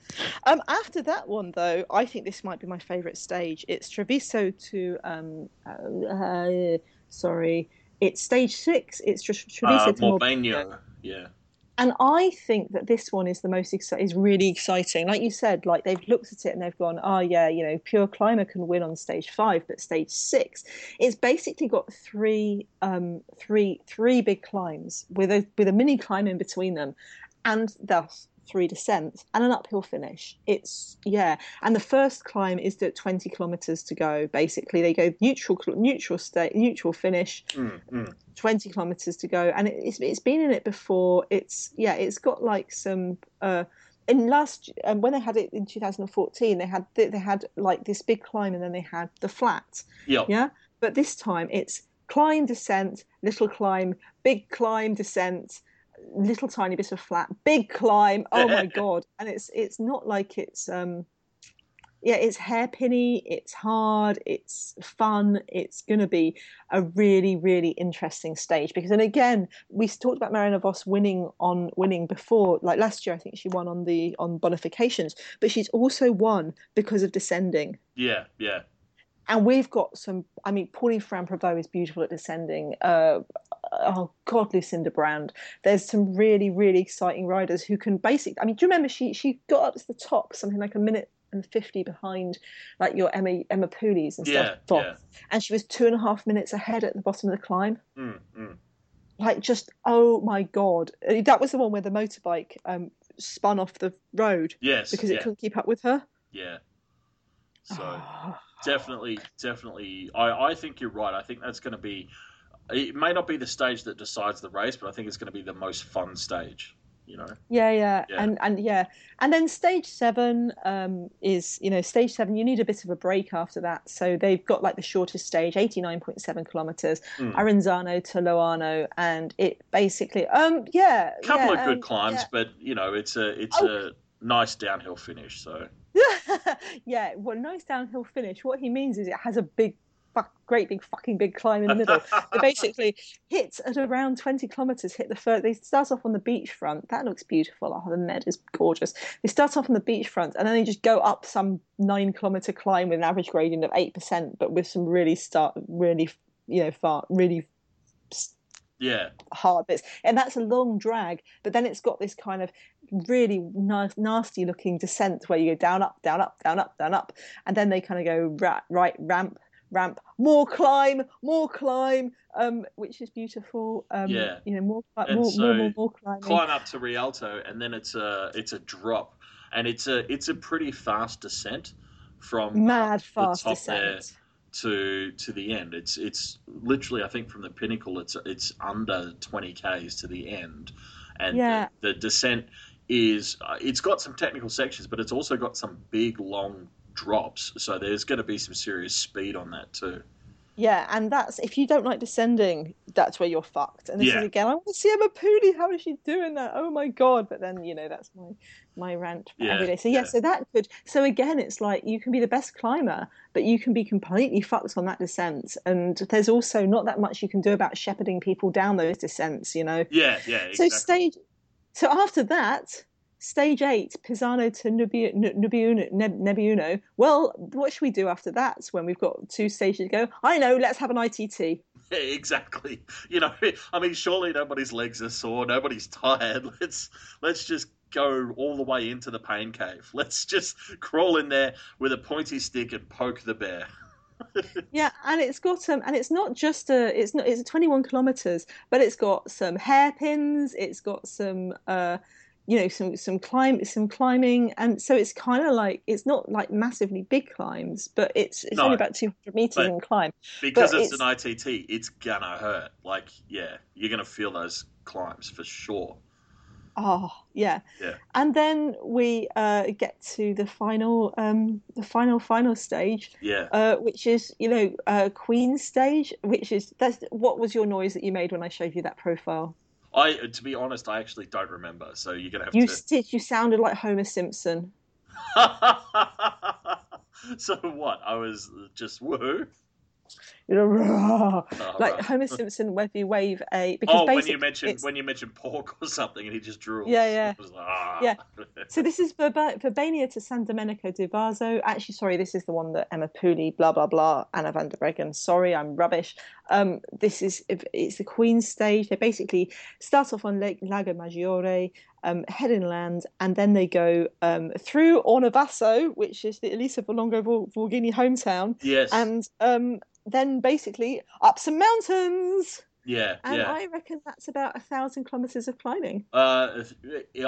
Um, after that one, though, I think this might be my favourite stage. It's Treviso to, um, uh, uh, sorry, it's stage six. It's just Treviso Uh, to Mor- Morbegno, yeah. And I think that this one is the most is really exciting. Like you said, like they've looked at it and they've gone, oh yeah, you know, pure climber can win on stage five, but stage six, it's basically got three, um, three, three big climbs with a with a mini climb in between them, and thus three descents and an uphill finish. It's yeah, and the first climb is at twenty kilometers to go. Basically, they go neutral, neutral state, neutral finish, Mm, mm. 20 kilometers to go and it's it's been in it before it's yeah it's got like some uh in last um, when they had it in 2014 they had they had like this big climb and then they had the flat Yeah. yeah but this time it's climb descent little climb big climb descent little tiny bit of flat big climb oh my god. And it's it's not like it's um yeah it's hairpinny it's hard it's fun it's going to be a really really interesting stage. Because and again we talked about Marianne Vos winning on winning before like last year I think she won on the on bonifications but she's also won because of descending. Yeah, yeah. And we've got some I mean Pauline Ferrand Prevot is beautiful at descending uh, oh god Lucinda Brand there's some really really exciting riders who can basically I mean do you remember she she got up to the top something like a minute and fifty behind like your Emma Emma Pooley's and stuff. Yeah, yeah. And she was two and a half minutes ahead at the bottom of the climb. Mm, mm. Like just oh my god, Uh, that was the one where the motorbike um, spun off the road Yes, because it yeah, couldn't keep up with her. yeah. So Oh. Definitely, definitely, I, I think you're right. I think that's going to be. It may not be the stage that decides the race, but I think it's going to be the most fun stage. You know. Yeah, yeah, Yeah. and and yeah, and then stage seven um, is you know stage seven. You need a bit of a break after that, so they've got like the shortest stage, eighty nine point seven kilometers, Mm. Arenzano to Loano, and it basically um yeah, couple yeah, of good um, climbs, yeah. but you know, it's a it's Oh. a nice downhill finish. So yeah, well, nice downhill finish. What he means is it has a big, fuck, great big fucking big climb in the middle. they basically hit at around 20 kilometers, hit the first, they start off on the beachfront. That looks beautiful. Oh, the Med is gorgeous. They start off on the beachfront and then they just go up some nine kilometer climb with an average gradient of 8%, but with some really start, really, you know, far, really yeah, hard bits and that's a long drag but then it's got this kind of really nice nasty looking descent where you go down up down up down up down up and then they kind of go ra- right ramp ramp more climb more climb um which is beautiful um Yeah. you know more more, so more more more climbing climb up to Rialto, and then it's a it's a drop, and it's a it's a pretty fast descent from mad fast top there. descent to to the end. It's it's literally I think from the pinnacle it's it's under twenty k's to the end, and Yeah. the, the descent is uh, it's got some technical sections, but it's also got some big long drops. So there's going to be some serious speed on that too. Yeah, and that's if you don't like descending, that's where you're fucked. And this Yeah. is again, I want to see Emma Pooley. How is she doing that? Oh my god! But then you know that's my my rant for Yeah, every day. So yeah, yeah. so that could. So again, it's like you can be the best climber, but you can be completely fucked on that descent. And there's also not that much you can do about shepherding people down those descents. You know. Yeah, yeah, exactly. So stage. So after that. Stage eight, Pisano to Nebbiuno. Well, what should we do after that when we've got two stages to go? I know, let's have an ITT. Yeah, exactly. You know, I mean, surely nobody's legs are sore, nobody's tired. Let's let's just go all the way into the pain cave. Let's just crawl in there with a pointy stick and poke the bear. Yeah, and it's got um, and it's not just a, it's not, it's 21 kilometers, but it's got some hairpins, it's got some, uh, you know, some some climb, some climbing, and so it's kind of like it's not like massively big climbs, but it's it's No, only about 200 meters in climb. Because But it's, an ITT, it's gonna hurt. Like, yeah, you're gonna feel those climbs for sure. Oh, yeah. Yeah. And then we uh, get to the final, um, the final, final stage, Yeah. uh, which is, you know, uh, Queen stage, which is that's what was your noise that you made when I showed you that profile? I, to be honest, I actually don't remember. So you're gonna have You to. did. You sounded like Homer Simpson. so what? I was just woohoo. You know, Oh, like right. Homer Simpson, where you wave a because Oh, when you mentioned when you mentioned pork or something, and he just drew. Yeah, yeah. Like, ah. Yeah. So this is Verba- Verbania to San Domenico di Varzo. Actually, sorry, this is the one that Emma Pooley, blah blah blah, Anna van der Breggen. Sorry, I'm rubbish. Um, this is it's the Queen's stage. They basically start off on Lake Lago Maggiore, um, head inland, and then they go um, through Ornavasso, which is the Elisa Volongo Vorghini hometown, Yes. and um, then basically up some mountains. yeah. And yeah. I reckon that's about a thousand kilometers of climbing. Uh,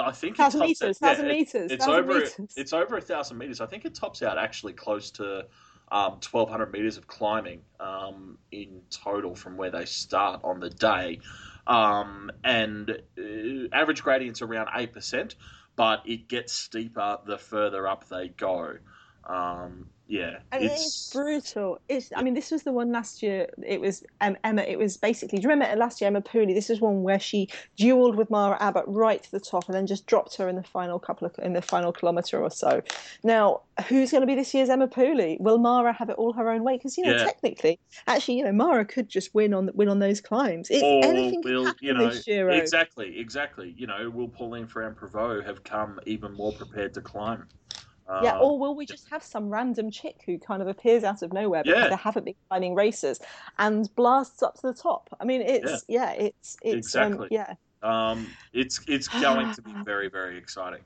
I think it Thousand meters, out- yeah, thousand it- meters, It's thousand over. meters. It's over a thousand meters. I think it tops out actually close to um, twelve hundred meters of climbing um, in total from where they start on the day, um, and uh, average gradient's around eight percent, but it gets steeper the further up they go. Um, yeah, I mean, it's it's brutal. It's. I mean, this was the one last year. It was um, Emma. It was basically. Do you remember last year Emma Pooley? This is one where she duelled with Mara Abbott right to the top, and then just dropped her in the final couple of in the final kilometre or so. Now, who's going to be this year's Emma Pooley? Will Mara have it all her own way? Because you know, Yeah. technically, actually, you know, Mara could just win on win on those climbs. It, or anything will you know this Giro. exactly exactly you know will Pauline Ferrand Prevot have come even more prepared to climb? Yeah, Uh, or will we just have some random chick who kind of appears out of nowhere because Yeah. there haven't been climbing races and blasts up to the top? I mean, it's yeah, it's it's Exactly. um, yeah. Um, it's it's going to be very very exciting.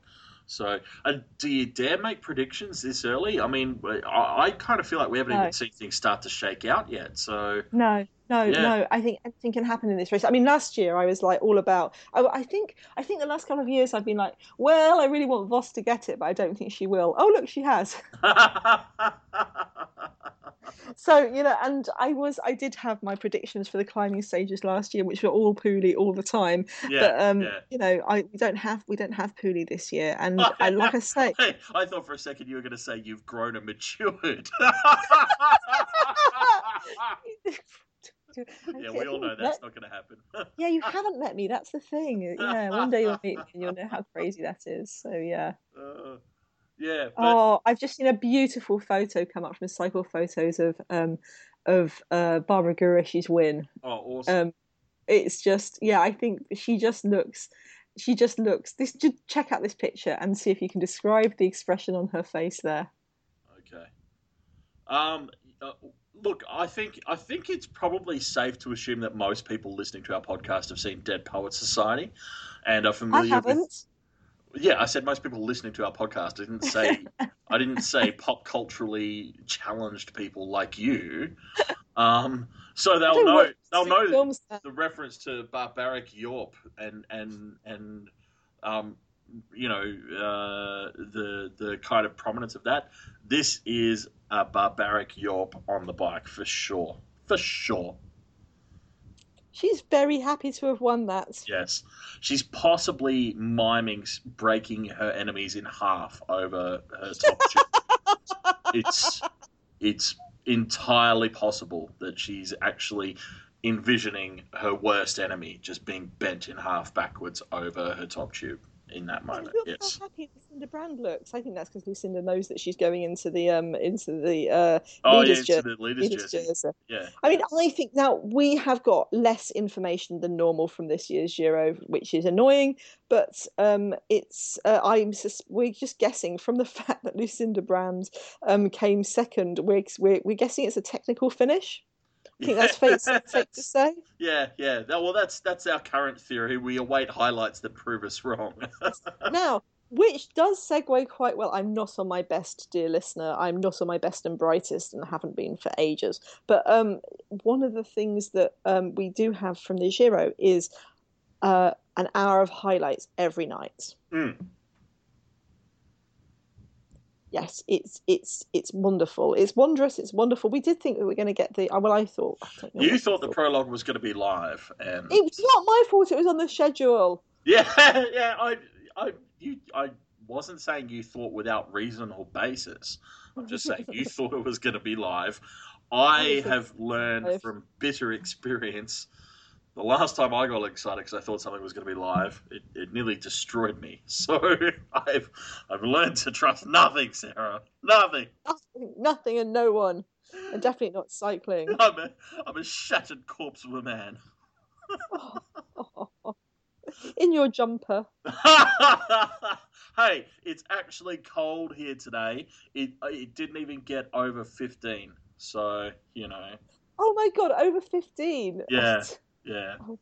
So, uh, do you dare make predictions this early? I mean, I, I kind of feel like we haven't No. even seen things start to shake out yet. So, No, no, Yeah. no. I think anything can happen in this race. I mean, last year I was like all about. I, I think I think the last couple of years I've been like, well, I really want Vos to get it, but I don't think she will. Oh, look, she has. So you know, and I was I did have my predictions for the climbing stages last year, which were all Pooley all the time. yeah, but um, yeah. you know, I we don't have we don't have Pooley this year, and I, like I say, Hey, I thought for a second you were going to say you've grown and matured. yeah, we all know that's not going to happen. Yeah, you haven't met me. That's the thing. Yeah, one day you'll meet me and you'll know how crazy that is. So yeah. Uh, yeah, but Oh, I've just seen a beautiful photo come up from Cycle Photos of um of uh Barbara Guarischi's win. oh, awesome. Um, it's just yeah, I think she just looks. She just looks. This just check out this picture and see if you can describe the expression on her face there. Okay. Um. Uh, look, I think I think it's probably safe to assume that most people listening to our podcast have seen Dead Poets Society, and are familiar I familiar with. Yeah, I said most people listening to our podcast. I didn't say I didn't say pop culturally challenged people like you. Um. So they'll know. They'll know films the reference to barbaric yawp and and and um, you know uh, the the kind of prominence of that. This is a barbaric yawp on the bike for sure, for sure. She's very happy to have won that. Yes, she's possibly miming s- breaking her enemies in half over her top tube. It's it's entirely possible that she's actually envisioning her worst enemy just being bent in half backwards over her top tube in that moment. Yes. how happy Brand looks. I think that's because Lucinda knows that she's going into the um into the uh Oh yeah, leaders into jer- the leaders leaders jersey. jersey. Yeah. I mean, I think now we have got less information than normal from this year's Giro, which is annoying. But um, it's uh, I'm sus- we're just guessing from the fact that Lucinda Brand um, came second. We're, we're we're guessing it's a technical finish. I think that's safe, safe to say. Yeah, yeah. Well, that's that's our current theory. We await highlights that prove us wrong. Now, which does segue quite well. I'm not on my best, dear listener. I'm not on my best and brightest, and haven't been for ages. But um, one of the things that um, we do have from the Giro is uh, an hour of highlights every night. Mm. Yes, it's it's it's wonderful. It's wondrous. It's wonderful. We did think that we were going to get the. uh, Well, I thought. I don't know You I thought the prologue was going to be live, and It was not my fault. It was on the schedule. yeah, yeah. I, I, you, I wasn't saying you thought without reason or basis. I'm just saying you thought it was going to be live. I have learned from bitter experience. The last time I got excited because I thought something was going to be live, it, it nearly destroyed me. So I've I've learned to trust nothing, Sarah. Nothing. Nothing, nothing, and no one, and definitely not cycling. I'm a I'm a shattered corpse of a man. Oh, oh, oh. In your jumper. hey, it's actually cold here today. It it didn't even get over fifteen. So you know, Oh my god, over 15. Yeah. yeah, Oh.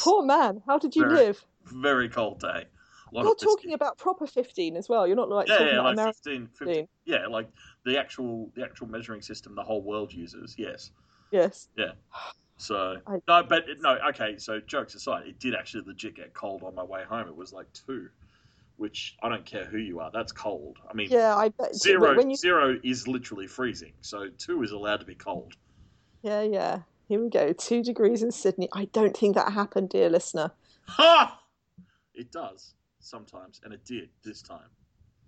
Poor man, how did you Very- live? very cold day. You're biscuit. talking about proper 15 as well. You're not like yeah, talking yeah, about like American 15, 15, 15. yeah, like the actual the actual measuring system the whole world uses. Yes. Yes. So I- no, but no. Okay, so jokes aside, it did actually legit get cold on my way home. It was like two, which I don't care who you are. That's cold. I mean, Yeah, I bet. zero you, zero is literally freezing. So two is allowed to be cold. yeah, yeah. Here we go. Two degrees in Sydney. I don't think that happened, dear listener. Ha! It does sometimes, and it did this time.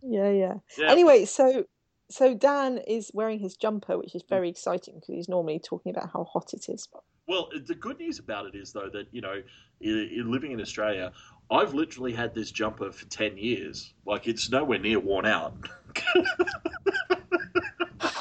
Yeah, yeah. Yeah. Anyway, so so Dan is wearing his jumper, which is very exciting because he's normally talking about how hot it is. Well, the good news about it is though that you know, living in Australia, I've literally had this jumper for ten years. Like it's nowhere near worn out.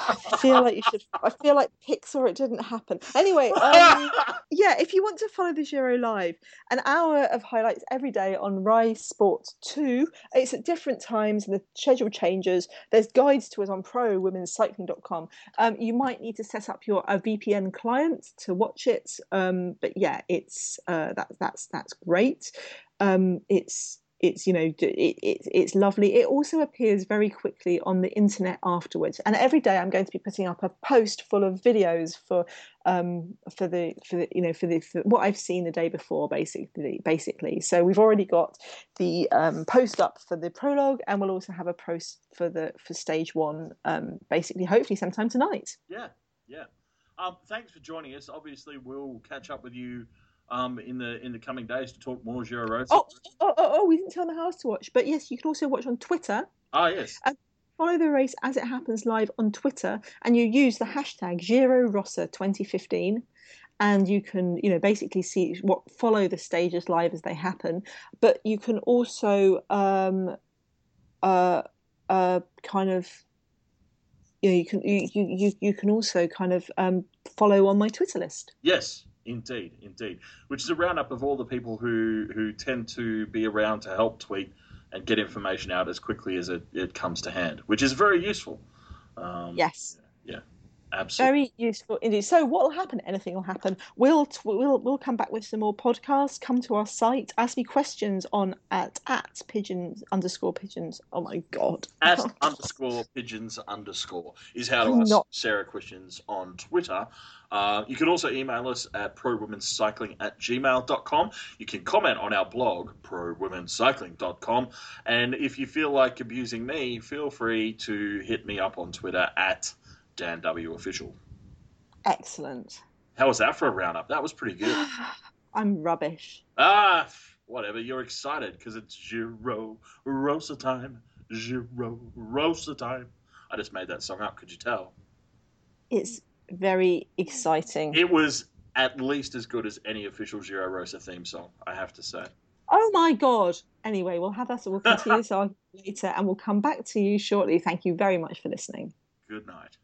I feel like you should. I feel like Pixar. It didn't happen. Anyway, um, yeah. If you want to follow the Giro live, an hour of highlights every day on Rai Sport Two. It's at different times, and the schedule changes. There's guides to it on ProWomen'sCycling.com. Um, you might need to set up your a VPN client to watch it. Um, but yeah, it's uh, that that's that's great. Um, it's it's you know it, it, it's lovely. It also appears very quickly on the internet afterwards. And every day I'm going to be putting up a post full of videos for um, for the for the, you know for the for what I've seen the day before basically basically. So we've already got the um, post up for the prologue, and we'll also have a post for the for stage one. Um, basically, hopefully sometime tonight. Yeah, yeah. Um, thanks for joining us. Obviously, we'll catch up with you um, in the in the coming days to talk more Giro Rosa. Oh, oh, oh, oh, we didn't tell the house to watch, but yes, you can also watch on Twitter. Ah, yes. And follow the race as it happens live on Twitter, and you use the hashtag Giro Rosa 2015 and you can you know basically see what follow the stages live as they happen but you can also um uh uh kind of you know you can you you you can also kind of um follow on my twitter list yes Indeed, indeed. Which is a roundup of all the people who, who tend to be around to help tweet and get information out as quickly as it, it comes to hand, which is very useful. Um, yes. Absolutely. Very useful indeed. So, what will happen? Anything will happen. We'll we'll we'll come back with some more podcasts. Come to our site. Ask me questions on at at pigeons underscore pigeons. Oh my god. At underscore pigeons underscore is how to ask Not... Sarah questions on Twitter. Uh, you can also email us at prowomenscycling at gmail.com. You can comment on our blog, prowomenscycling.com. And if you feel like abusing me, feel free to hit me up on Twitter at Dan W. Official. Excellent. How was that for a roundup? That was pretty good. I'm rubbish. Ah, whatever. You're excited because it's Giro Rosa time. Giro Rosa time. I just made that song up. Could you tell? It's very exciting. It was at least as good as any official Giro Rosa theme song, I have to say. Oh my god! Anyway, we'll have that. We'll continue this on later, and we'll come back to you shortly. Thank you very much for listening. Good night.